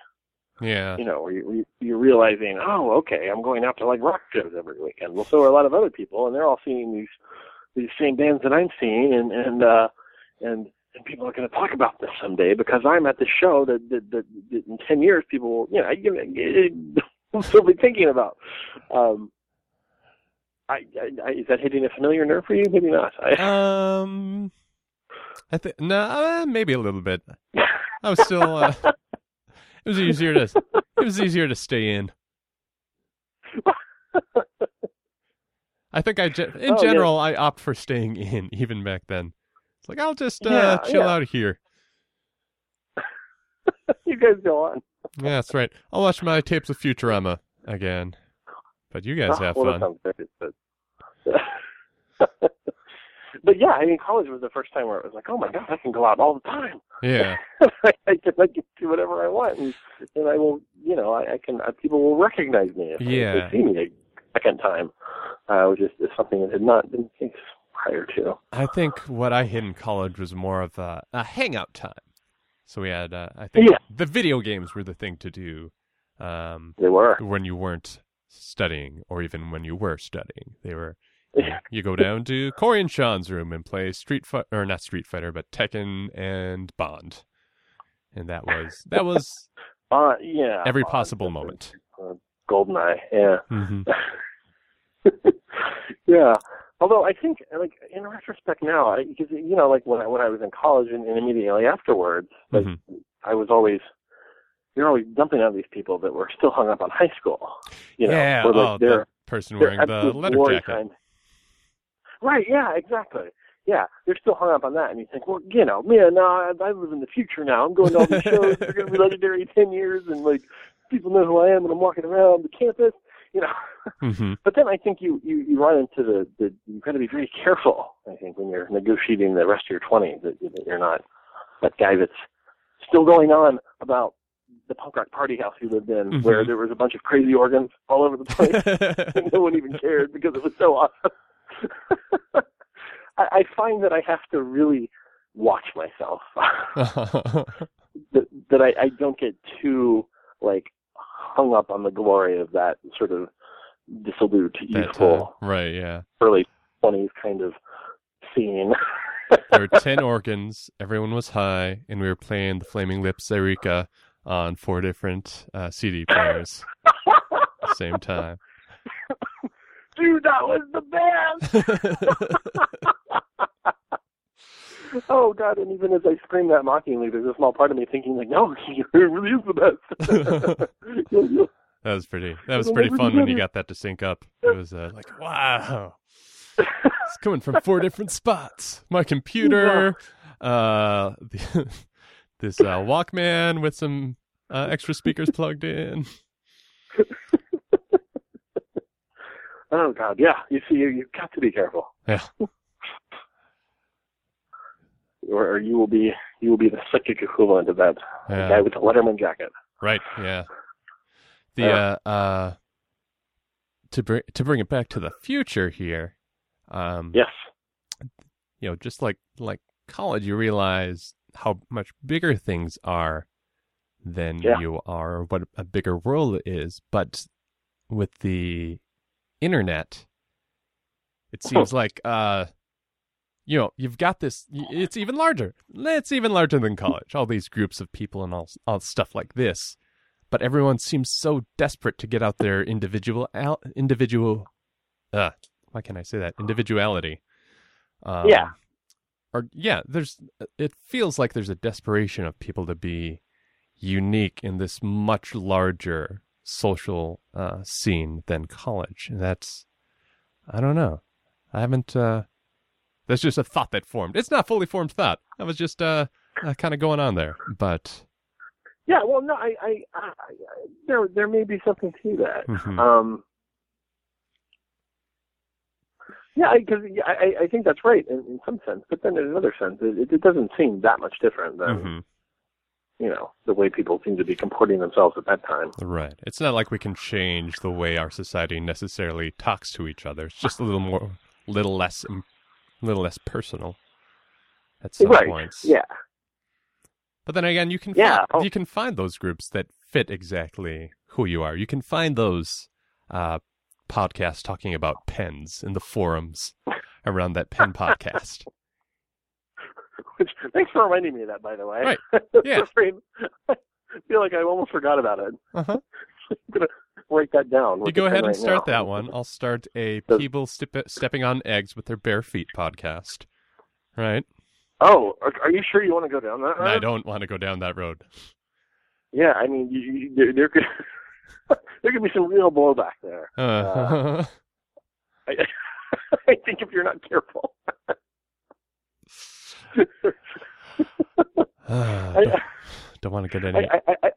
Yeah. You know, where you, where you- you're realizing, oh, okay, I'm going out to like rock shows every weekend. Well, so are a lot of other people, and they're all seeing these these same bands that I'm seeing, and and uh, and and people are going to talk about this someday because I'm at the show that, that, that, that in 10 years people will, you know, I, *laughs* still be thinking about. Um, I, I, is that hitting a familiar nerve for you? Maybe not. I, *laughs* Um, I think no, uh, maybe a little bit. I was still. Uh, it was easier to. It was easier to stay in. *laughs* I think I, in Oh, yeah. general, I opt for staying in even back then. It's like I'll just uh, Yeah, chill yeah. out here. *laughs* you guys go on. Yeah, that's right. I'll watch my tapes of Futurama again. But you guys Oh, have well, fun. That sounds but, *laughs* but yeah, I mean, college was the first time where it was like, oh my god, I can go out all the time. Yeah, I, *laughs* I can I can do whatever I want, and, and I will, you know, I, I can. Uh, people will recognize me if, they- Yeah. they see me a second time, uh, which is, is something that had not been prior to. I think what I hit in college was more of a, a hangout time. So we had, uh, I think, Yeah. the video games were the thing to do um, They were. when you weren't studying, or even when you were studying. They were. *laughs* Yeah. You go down to Corey and Sean's room and play Street Fighter, or not Street Fighter, but Tekken and Bond, and that was that was *laughs* Uh, yeah. every possible moment. Uh, Goldeneye. Yeah. hmm *laughs* yeah. Although I think, like in retrospect now, I, because you know, like when I when I was in college and, and immediately afterwards, like Mhm. I was always you're always dumping on these people that were still hung up on high school. You know, yeah, like, oh, they're, the person wearing the letter jacket. kind. Right. Yeah. Exactly. Yeah, they're still hung up on that, and you think, well, you know, man, no, I, I live in the future now. I'm going to all these *laughs* shows. They're going to be legendary in ten years, and like people know who I am, and I'm walking around the campus. You know. *laughs* hmm But then I think you you, you run into the, the you've got to be very careful. I think when you're negotiating the rest of your twenties, that, that you're not that guy that's still going on about the punk rock party house you lived in, Mhm. where there was a bunch of crazy organs all over the place, *laughs* and no one even cared because it was so awesome. *laughs* I, I find that I have to really watch myself that, that I, I don't get too like hung up on the glory of that sort of dissolute, that, youthful uh, right, yeah. early 20s kind of scene. *laughs* there were *laughs* 10 organs, everyone was high, and we were playing the Flaming Lips Zaireeka on four different uh, CD players at the same time. *laughs* Dude, that was the best! Oh god! And even as I scream that mockingly, there's a small part of me thinking like, "No, *laughs* he really is the best." *laughs* that was pretty. That was pretty fun when you got that to sync up. It was uh, like, wow, it's coming from four different spots. My computer, *laughs* uh, the, this uh, Walkman with some uh, extra speakers plugged in. oh god, yeah. You see, you, you've got to be careful. Yeah or, you will be you will be the psychic equivalent of that yeah. guy with the Letterman jacket. Right. Yeah. *laughs* The uh, uh, uh to bring to bring it back to the future here. Um, yes. You know, just like like college, you realize how much bigger things are than yeah. you are, what a bigger world is. But with the internet, it seems like uh, you know, you've got this. It's even larger. It's even larger than college. All these groups of people and all, all stuff like this. But everyone seems so desperate to get out their individual, individual. Uh, why can I say that? Individuality. Um, yeah. Or yeah, there's. It feels like there's a desperation of people to be unique in this much larger social uh, scene than college. And that's. I don't know. I haven't. Uh, that's just a thought that formed. It's not fully formed thought. That was just uh, uh kind of going on there. But yeah, well, no, I, I, I, I there, there may be something to that. Mm-hmm. Um, yeah, because I, I think that's right in, in some sense, but then in another sense, it, it doesn't seem that much different than mm-hmm. you know the way people seem to be comporting themselves at that time. Right. It's not like we can change the way our society necessarily talks to each other. It's just a little more, little less a little less personal at some right. points. Yeah. But then again, you can yeah. Find, oh. you can find those groups that fit exactly who you are. You can find those uh, podcasts talking about pens in the forums *laughs* around that pen podcast. *laughs* Which, thanks for reminding me of that, by the way. Right. *laughs* Yeah. I feel like I almost forgot about it. Uh-huh. I'm gonna write that down. You go ahead and right start now. that one. I'll start a people step- stepping on eggs with their bare feet podcast. Right. Oh, are you sure you want to go down that road? I don't want to go down that road. Yeah, I mean, you, you, there, there could *laughs* there could be some real blowback there. Uh, uh, I, *laughs* I think if you're not careful. *sighs* uh, don't, don't, want to get any. I, I,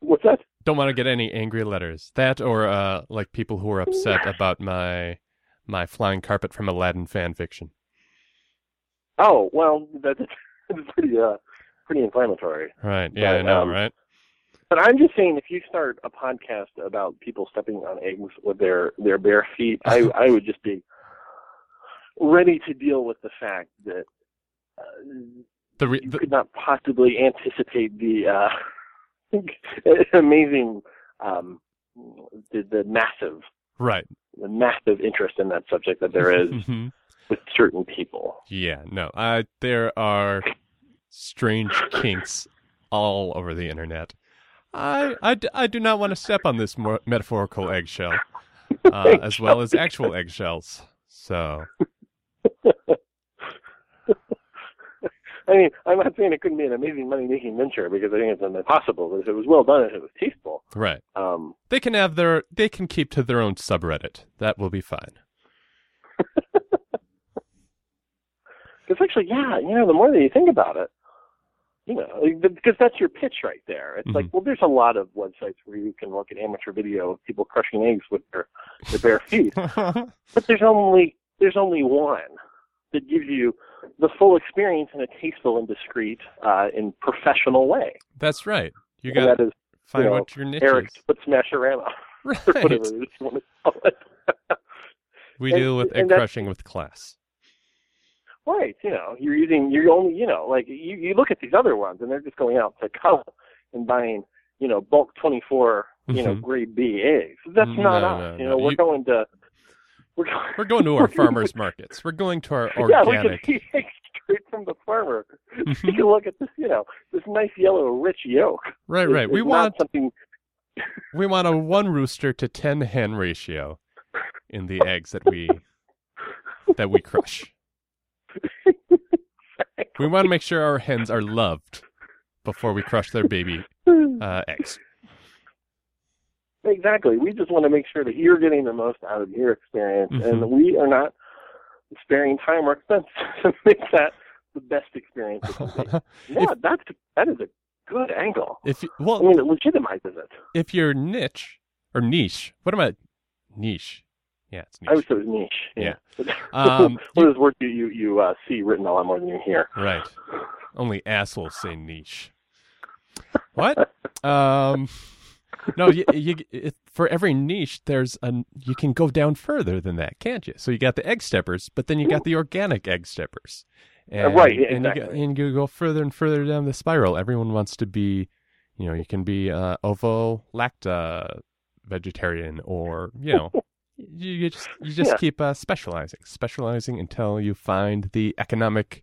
what's that? don't want to get any angry letters. That or uh, like people who are upset about my my flying carpet from Aladdin fan fiction. Oh well, that's, *laughs* that's pretty uh pretty inflammatory. Right. Yeah, but, I know. Um, right. But I'm just saying, if you start a podcast about people stepping on eggs with their their bare feet, I *laughs* I would just be ready to deal with the fact that uh, the re- you could not possibly anticipate the. Uh, *laughs* amazing um, the, the massive right the massive interest in that subject that there is *laughs* mm-hmm. with certain people. Yeah, no, uh, there are strange kinks all over the internet. I, I, I do not want to step on this metaphorical eggshell, *laughs* uh, as well as actual eggshells. So I mean, I'm not saying it couldn't be an amazing money making venture because I think it's impossible. But if it was well done, if it was tasteful, right? Um, they can have their, they can keep to their own subreddit. That will be fine. *laughs* Because actually, yeah, you know, the more that you think about it, you know, because that's your pitch right there. It's mm-hmm. like, well, there's a lot of websites where you can look at amateur video of people crushing eggs with their their bare feet, *laughs* but there's only there's only one that gives you the full experience in a tasteful and discreet uh, and professional way. That's right. You got to find you know, what your niche Eric's is. Foot Smasherama. *laughs* Right. we deal with egg crushing with class. Right. You know, you're using, you're only, you know, like you, you look at these other ones and they're just going out to Cub and buying, you know, bulk 24, you mm-hmm. know, grade B eggs. That's not no, us. No, you no. know, we're you... going to, We're going, We're going to *laughs* our farmers markets. We're going to our organic. *laughs* Yeah, we can *laughs* see straight from the farmer. Mhm. You can look at this, you know, this nice yellow, rich yolk. Right, right. We is not want something. we want a one rooster to ten hen ratio in the eggs that we that we crush. We want to make sure our hens are loved before we crush their baby uh, eggs. Exactly. We just want to make sure that you're getting the most out of your experience, Mhm. and we are not sparing time or expense *laughs* to make that the best experience. *laughs* It can be. Yeah, that's that is a good angle. if you, I mean, it legitimizes it. if your niche or niche, what am I? Niche. Yeah, it's niche. I would say it was niche. Yeah. Yeah. *laughs* Um, One of those you you, you uh, see written a lot more than you hear. Right. *sighs* Only assholes say niche. What? Um, no, you, you it, for every niche, there's a you can go down further than that, can't you? So you got the egg steppers, but then you got the organic egg steppers, and, right, yeah, and you, go, and you go further and further down the spiral. Everyone wants to be, you know, you can be uh, ovo lacta vegetarian, or you know. *laughs* You, you just you just Yeah. keep uh, specializing, specializing until you find the economic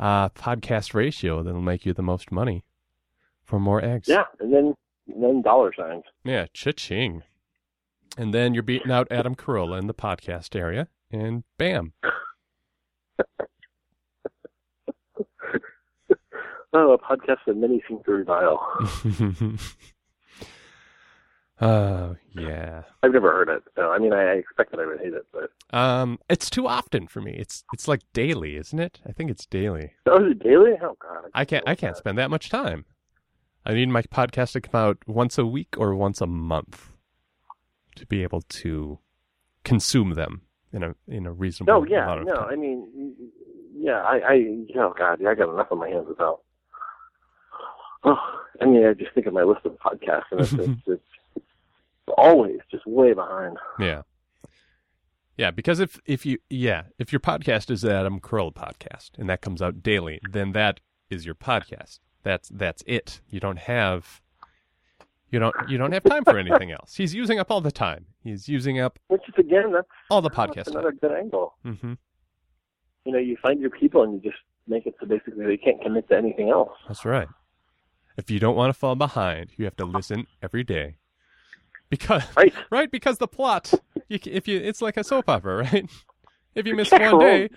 uh, podcast ratio that'll make you the most money for more eggs. Yeah, and then then dollar signs. Yeah, cha-ching. And then you're beating out Adam Carolla in the podcast area, and bam. *laughs* Oh, a podcast that many seem to revile. *laughs* oh, yeah. I've never heard it. So, I mean, I, I that I would hate it, but Um, it's too often for me. It's it's like daily, isn't it? I think it's daily. oh, is it daily? Oh God, I can't I can't spend that much time. I need my podcast to come out once a week or once a month to be able to consume them in a in a reasonable No, yeah, amount of no. time. I mean, yeah, I, I, oh God, I got enough on my hands without. Oh, I mean, I just think of my list of podcasts, and it's, it's, *laughs* it's, it's always just way behind. Yeah. Yeah, because if if you yeah, if your podcast is the Adam Carolla podcast and that comes out daily, then that is your podcast. That's that's it. You don't have you don't you don't have time for anything else. He's using up all the time. He's using up Which is again, that's, all the that's podcast another good angle. hmm You know, you find your people, and you just make it so basically they can't commit to anything else. That's right. If you don't want to fall behind, you have to listen every day. Because Right? right because the plot, you, if you it's like a soap opera, right? *laughs* If you miss Yeah, one day,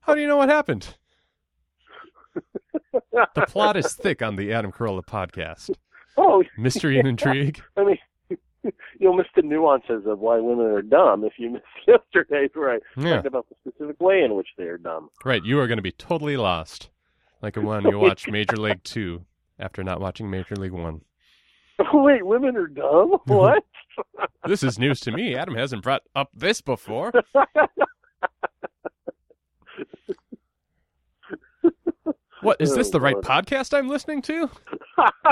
how do you know what happened? The plot is *laughs* thick on the Adam Carolla podcast. oh, Mystery and intrigue. *laughs* I mean, *laughs* you'll miss the nuances of why women are dumb if you miss yesterday, right? Yeah, Talking about the specific way in which they are dumb. right. You are going to be totally lost, like when you watch Major League Two after not watching Major League One. Wait, women are dumb? What? This is news to me. Adam hasn't brought up this before. What is this the right podcast I'm listening to? *laughs* I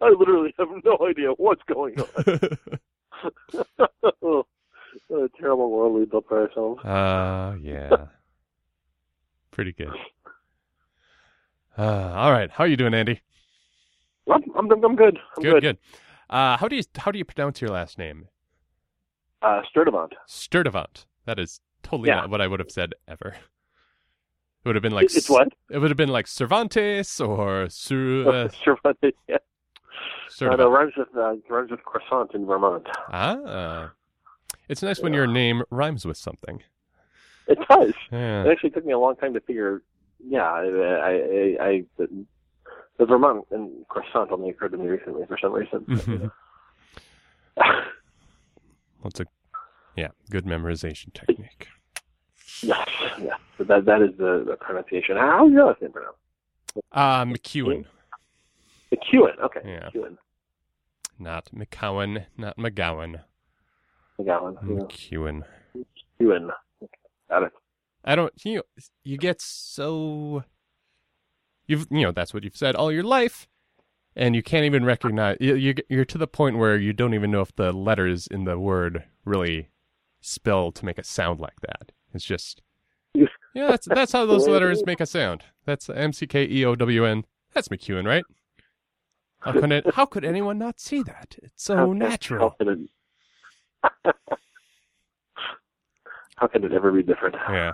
literally have no idea what's going on. *laughs* *laughs* what a terrible world we built for ourselves. Uh, yeah. Pretty good. Uh, all right. How are you doing, Andy? I'm, I'm, I'm good. I'm good, good. good. Uh, how do you how do you pronounce your last name? Uh, Sturdevant. Sturdevant. That is totally Yeah. not what I would have said ever. It would have been like It's what? It would have been like Cervantes or Sur, *laughs* uh, Cervantes, yeah. Uh, no, rhymes with uh, rhymes with croissant in Vermont. Ah, it's nice when your name rhymes with something. It does. Yeah. It actually took me a long time to figure. Yeah, I, I, I, I the, the Vermont and croissant only occurred to me recently for some reason. *laughs* *laughs* Mhm. What's a yeah good memorization technique. Yes, yes. So that that is the, the pronunciation. How's your last name pronounced? Uh, McKeown, McKeown. Okay, Yeah. McKeown. not McCowan, not McGowan. McGowan. McKeown. McKeown. Got it. I don't. You know, you get so. You've you know that's what you've said all your life, and you can't even recognize. You you're to the point where you don't even know if the letters in the word really spell to make a sound like that. It's just. *laughs* Yeah, that's that's how those letters *laughs* make a sound. That's M C K E O W N. That's McKeown, right? How could it, How could anyone not see that? It's so How- natural. How could it, How can it ever be different? *laughs* Yeah.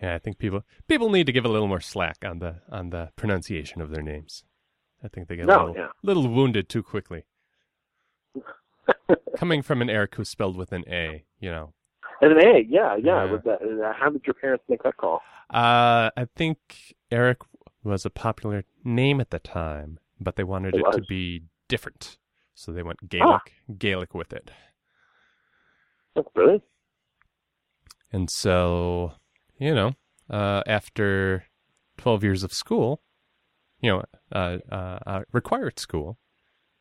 Yeah, I think people people need to give a little more slack on the on the pronunciation of their names. I think they get a little, yeah. little wounded too quickly. Coming from an Eric who's spelled with an A, you know. And an A, yeah, yeah. Yeah. That, uh, how did your parents make that call? Uh, I think Eric was a popular name at the time, but they wanted It it, to be different, so they went Gaelic Gaelic with it. That's brilliant. And so, you know, uh, after 12 years of school, you know, uh, uh, uh, required school,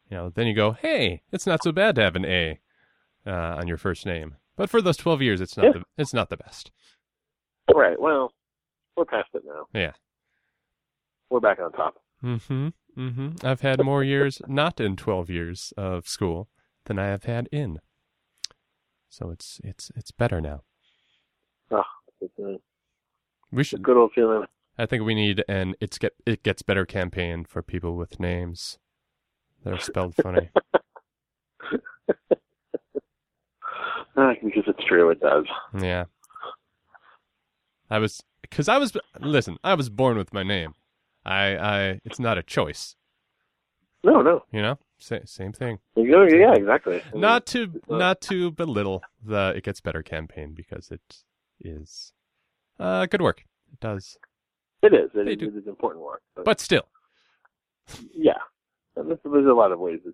you know, then you go, hey, it's not so bad to have an A uh, on your first name. But for those 12 years, it's not Yeah. the it's not the best. Right. Well, we're past it now. Yeah. We're back on top. Mm-hmm. Mm-hmm. I've had more years not in 12 years of school than I have had in. So it's it's it's better now. Oh, it's We a should. good old feeling. I think we need an it's get it gets better campaign for people with names that are spelled funny. *laughs* Because it's true, it does. yeah. I was because I was listen. I was born with my name. I I it's not a choice. No, no. You know, Sa- same thing. You yeah, exactly. Not to uh, not to belittle the it gets better campaign because it is uh good work. It does, It is. It, is, it is important work. But, but still, yeah, And there's a lot of ways that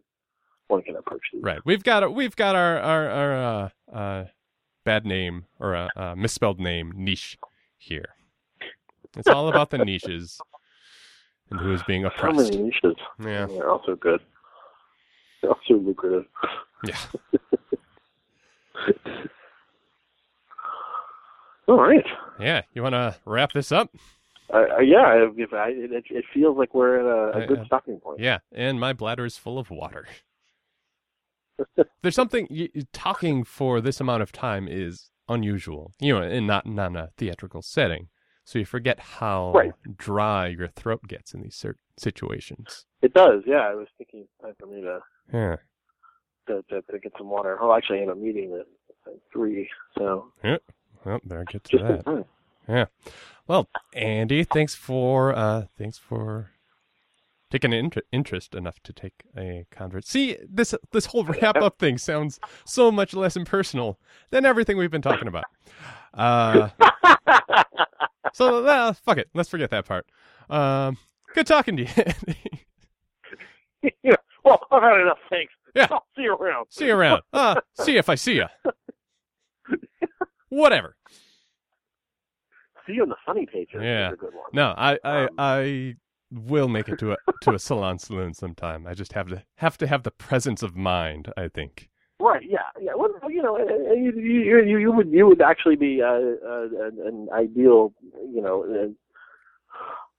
one can approach these. right. We've got we've got our our our uh, uh bad name or a uh, misspelled name niche here. It's all about the niches and who is being How oppressed. many niches? Yeah, They're also good. They're also lucrative. yeah. *laughs* All right. Yeah, you want to wrap this up? Uh, uh, yeah, if I, it, it feels like we're at a good uh, stopping point. Yeah, and my bladder is full of water. *laughs* There's something y y- talking for this amount of time is unusual, you know, and not not in a theatrical setting. So you forget how Right. dry your throat gets in these certain situations. It does. Yeah, I was thinking it's time for me to Yeah. to, to, to get some water. Oh, actually, I have a meeting at, three, so yeah. Well, better get to just that. Yeah. Well, Andy, thanks for uh thanks for taking an inter- interest enough to take a convert. See, this this whole wrap up thing sounds so much less impersonal than everything we've been talking about. Uh *laughs* so uh, fuck it, let's forget that part. Um good talking to you. *laughs* Yeah. Well, I've had enough. Thanks. Yeah. I'll see you around. see you around. Uh see if I see you. *laughs* Whatever. See you on the funny pages. Yeah. A good one. No, I, I, Um, I will make it to a to a salon saloon sometime. I just have to have to have the presence of mind. I think. Right. Yeah. Yeah. Well, you know, you you you, you would you would actually be uh, uh, an, an ideal, you know,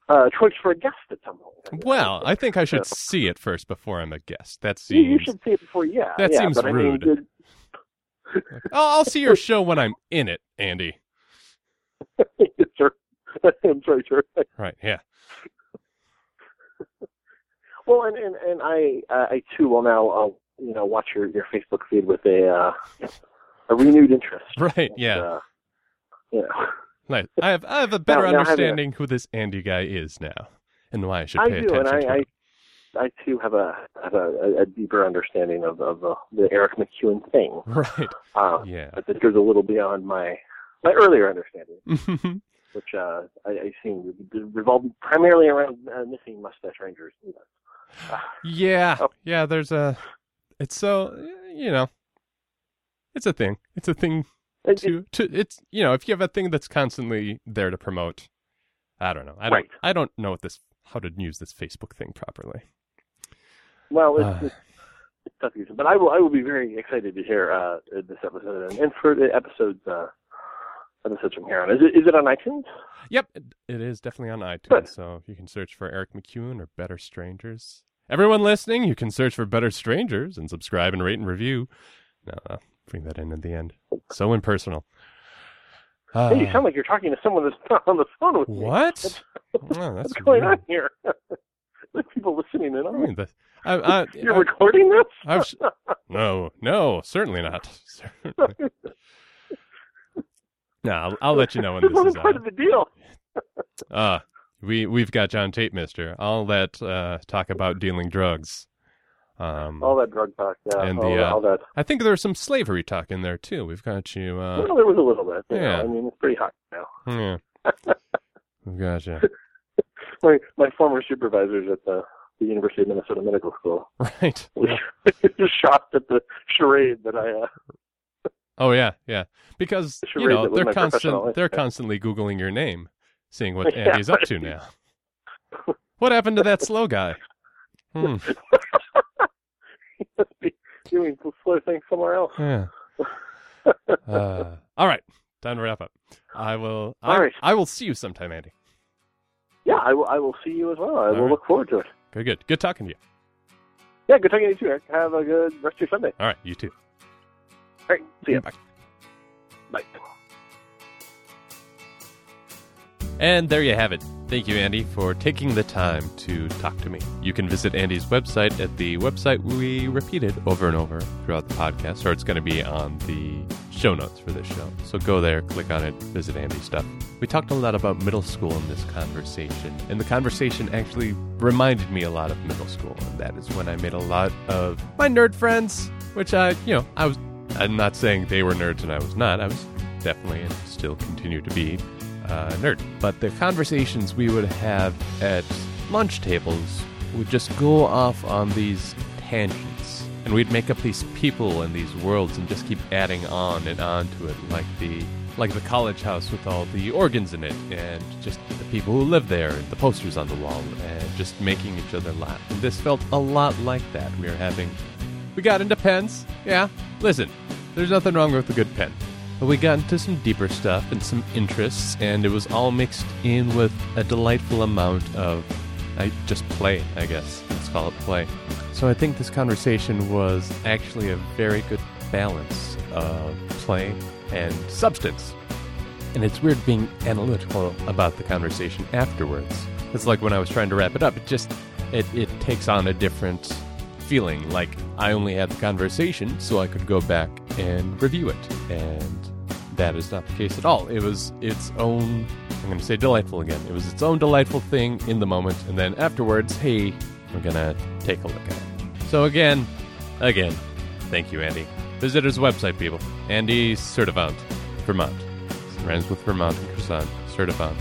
uh, uh, choice for a guest at some point. Well, I think I should Yeah. see it first before I'm a guest. That You, you seems. should see it before. Yeah. That yeah, seems but I mean, rude. I'll, I'll see your show when I'm in it, Andy. *laughs* sure. *laughs* I'm sorry, sure. Right? Yeah. Well, and and, and I uh, I too will now uh, you know watch your, your Facebook feed with a uh, a renewed interest. *laughs* Right. Yeah. Uh, you know, Right. I have I have a better Now- now having a- understanding who this Andy guy is now, and why I should I pay do, and attention I, to I him. I I too have a have a, a deeper understanding of of the, the Eric McKeown thing. *laughs* Right. Uh, Yeah. but this goes a little beyond my my earlier understanding, *laughs* which uh, I, I seem to revolve primarily around uh, missing mustache rangers. You know. Yeah, Oh. yeah. There's a. It's so you know. It's a thing. It's a thing to to. It's you know if you have a thing that's constantly there to promote. I don't know. I don't. Right. I don't know what this how to use this Facebook thing properly. Well, it's, Uh. it's, it's tough to use, but I will. I will be very excited to hear uh, this episode and, and for the episodes. Uh, episodes from here on. Is it is it on iTunes? Yep, it, is definitely on iTunes. Good. So you can search for Eric McKeown or Better Strangers. Everyone listening, you can search for Better Strangers and subscribe and rate and review. No, I'll bring that in at the end. So impersonal. Uh, hey, you sound like you're talking to someone that's not on the phone with me. what? Oh, that's What's going weird. on here? *laughs* There's people listening in I on. mean, the, I, I, You're I, recording this? I've, no, *laughs* No, no, certainly not. *laughs* Certainly. No, I'll, I'll let you know when this this is part out. of the deal. *laughs* Uh, we we've got John Tate, Mister. All that uh, talk about dealing drugs. Um, All that drug talk, yeah. And all, the, uh, all that. I think there's some slavery talk in there too. We've got you. Uh, well, there was a little bit. you know, yeah. I mean, it's pretty hot now. yeah. *laughs* We've got you. My my former supervisors at the, the University of Minnesota Medical School *laughs* Right. was shocked at the charade that I. Uh, Oh yeah, yeah. Because you know they're constant. They're yeah. constantly googling your name, seeing what *laughs* Yeah, Andy's up to now. What happened to that slow guy? Hmm. *laughs* he must be doing slow things somewhere else. Yeah. *laughs* Uh, all right. Time to wrap up. I will. I, All right. I will see you sometime, Andy. Yeah, I will. I will see you as well. I All will right. look forward to it. Good. Good. Good talking to you. Yeah, good talking to you too, Eric. Have a good rest of your Sunday. All right. You too. All right, see ya. Bye. Bye. And there you have it. Thank you, Andy, for taking the time to talk to me. You can visit Andy's website at the website we repeated over and over throughout the podcast, or it's going to be on the show notes for this show. So go there, click on it, visit Andy's stuff. We talked a lot about middle school in this conversation, and the conversation actually reminded me a lot of middle school, and that is when I made a lot of my nerd friends, which I, you know, I was, I'm not saying they were nerds and I was not. I was definitely and still continue to be uh, a nerd. But the conversations we would have at lunch tables would just go off on these tangents. And we'd make up these people and these worlds and just keep adding on and on to it, like the like the college house with all the organs in it, and just the people who live there, and the posters on the wall, and just making each other laugh. And this felt a lot like that. We were having, we got into pens, yeah. Listen, there's nothing wrong with a good pen. But we got into some deeper stuff and some interests, and it was all mixed in with a delightful amount of, I just play, I guess. Let's call it play. So I think this conversation was actually a very good balance of play and substance. And it's weird being analytical about the conversation afterwards. It's like when I was trying to wrap it up, it just it, it takes on a different feeling. Like I only had the conversation so I could go back and review it. And that is not the case at all. It was its own I'm gonna say delightful again. It was its own delightful thing in the moment, and then afterwards, hey, we're gonna take a look at it. So again, again, thank you, Andy. Visit his website, people. Andy Sturdevant, Vermont. Rhymes with Vermont and croissant. Sturdevant.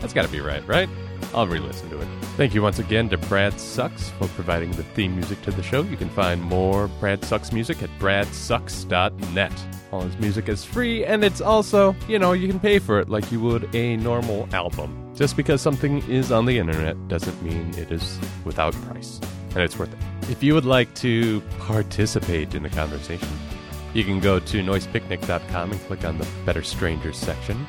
That's gotta be right, right? I'll re-listen to it. Thank you once again to Brad Sucks for providing the theme music to the show. You can find more Brad Sucks music at bradsucks.net. All his music is free, and it's also, you know, you can pay for it like you would a normal album. Just because something is on the internet doesn't mean it is without price, and it's worth it. If you would like to participate in the conversation, you can go to noisepicnic.com and click on the Better Strangers section.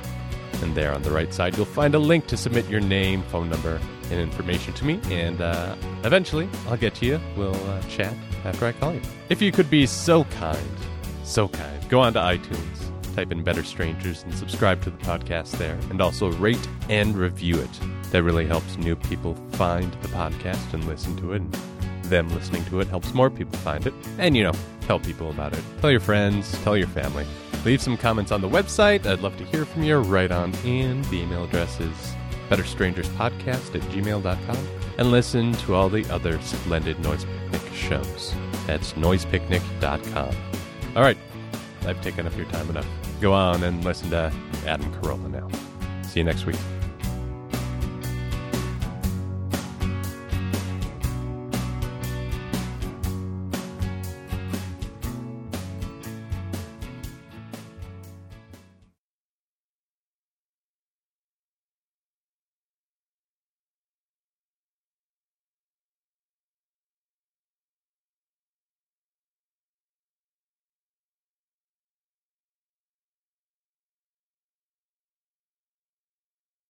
And there on the right side, you'll find a link to submit your name, phone number, and information to me. And uh, eventually, I'll get to you. We'll uh, chat after I call you. If you could be so kind, so kind, go on to iTunes, type in Better Strangers, and subscribe to the podcast there. And also rate and review it. That really helps new people find the podcast and listen to it. And them listening to it helps more people find it. And, you know, tell people about it. Tell your friends, tell your family. Leave some comments on the website. I'd love to hear from you right on in. The email address is betterstrangerspodcast at gmail.com. And listen to all the other splendid Noise Picnic shows. That's noisepicnic.com. All right, I've taken up your time enough. Go on and listen to Adam Carolla now. See you next week.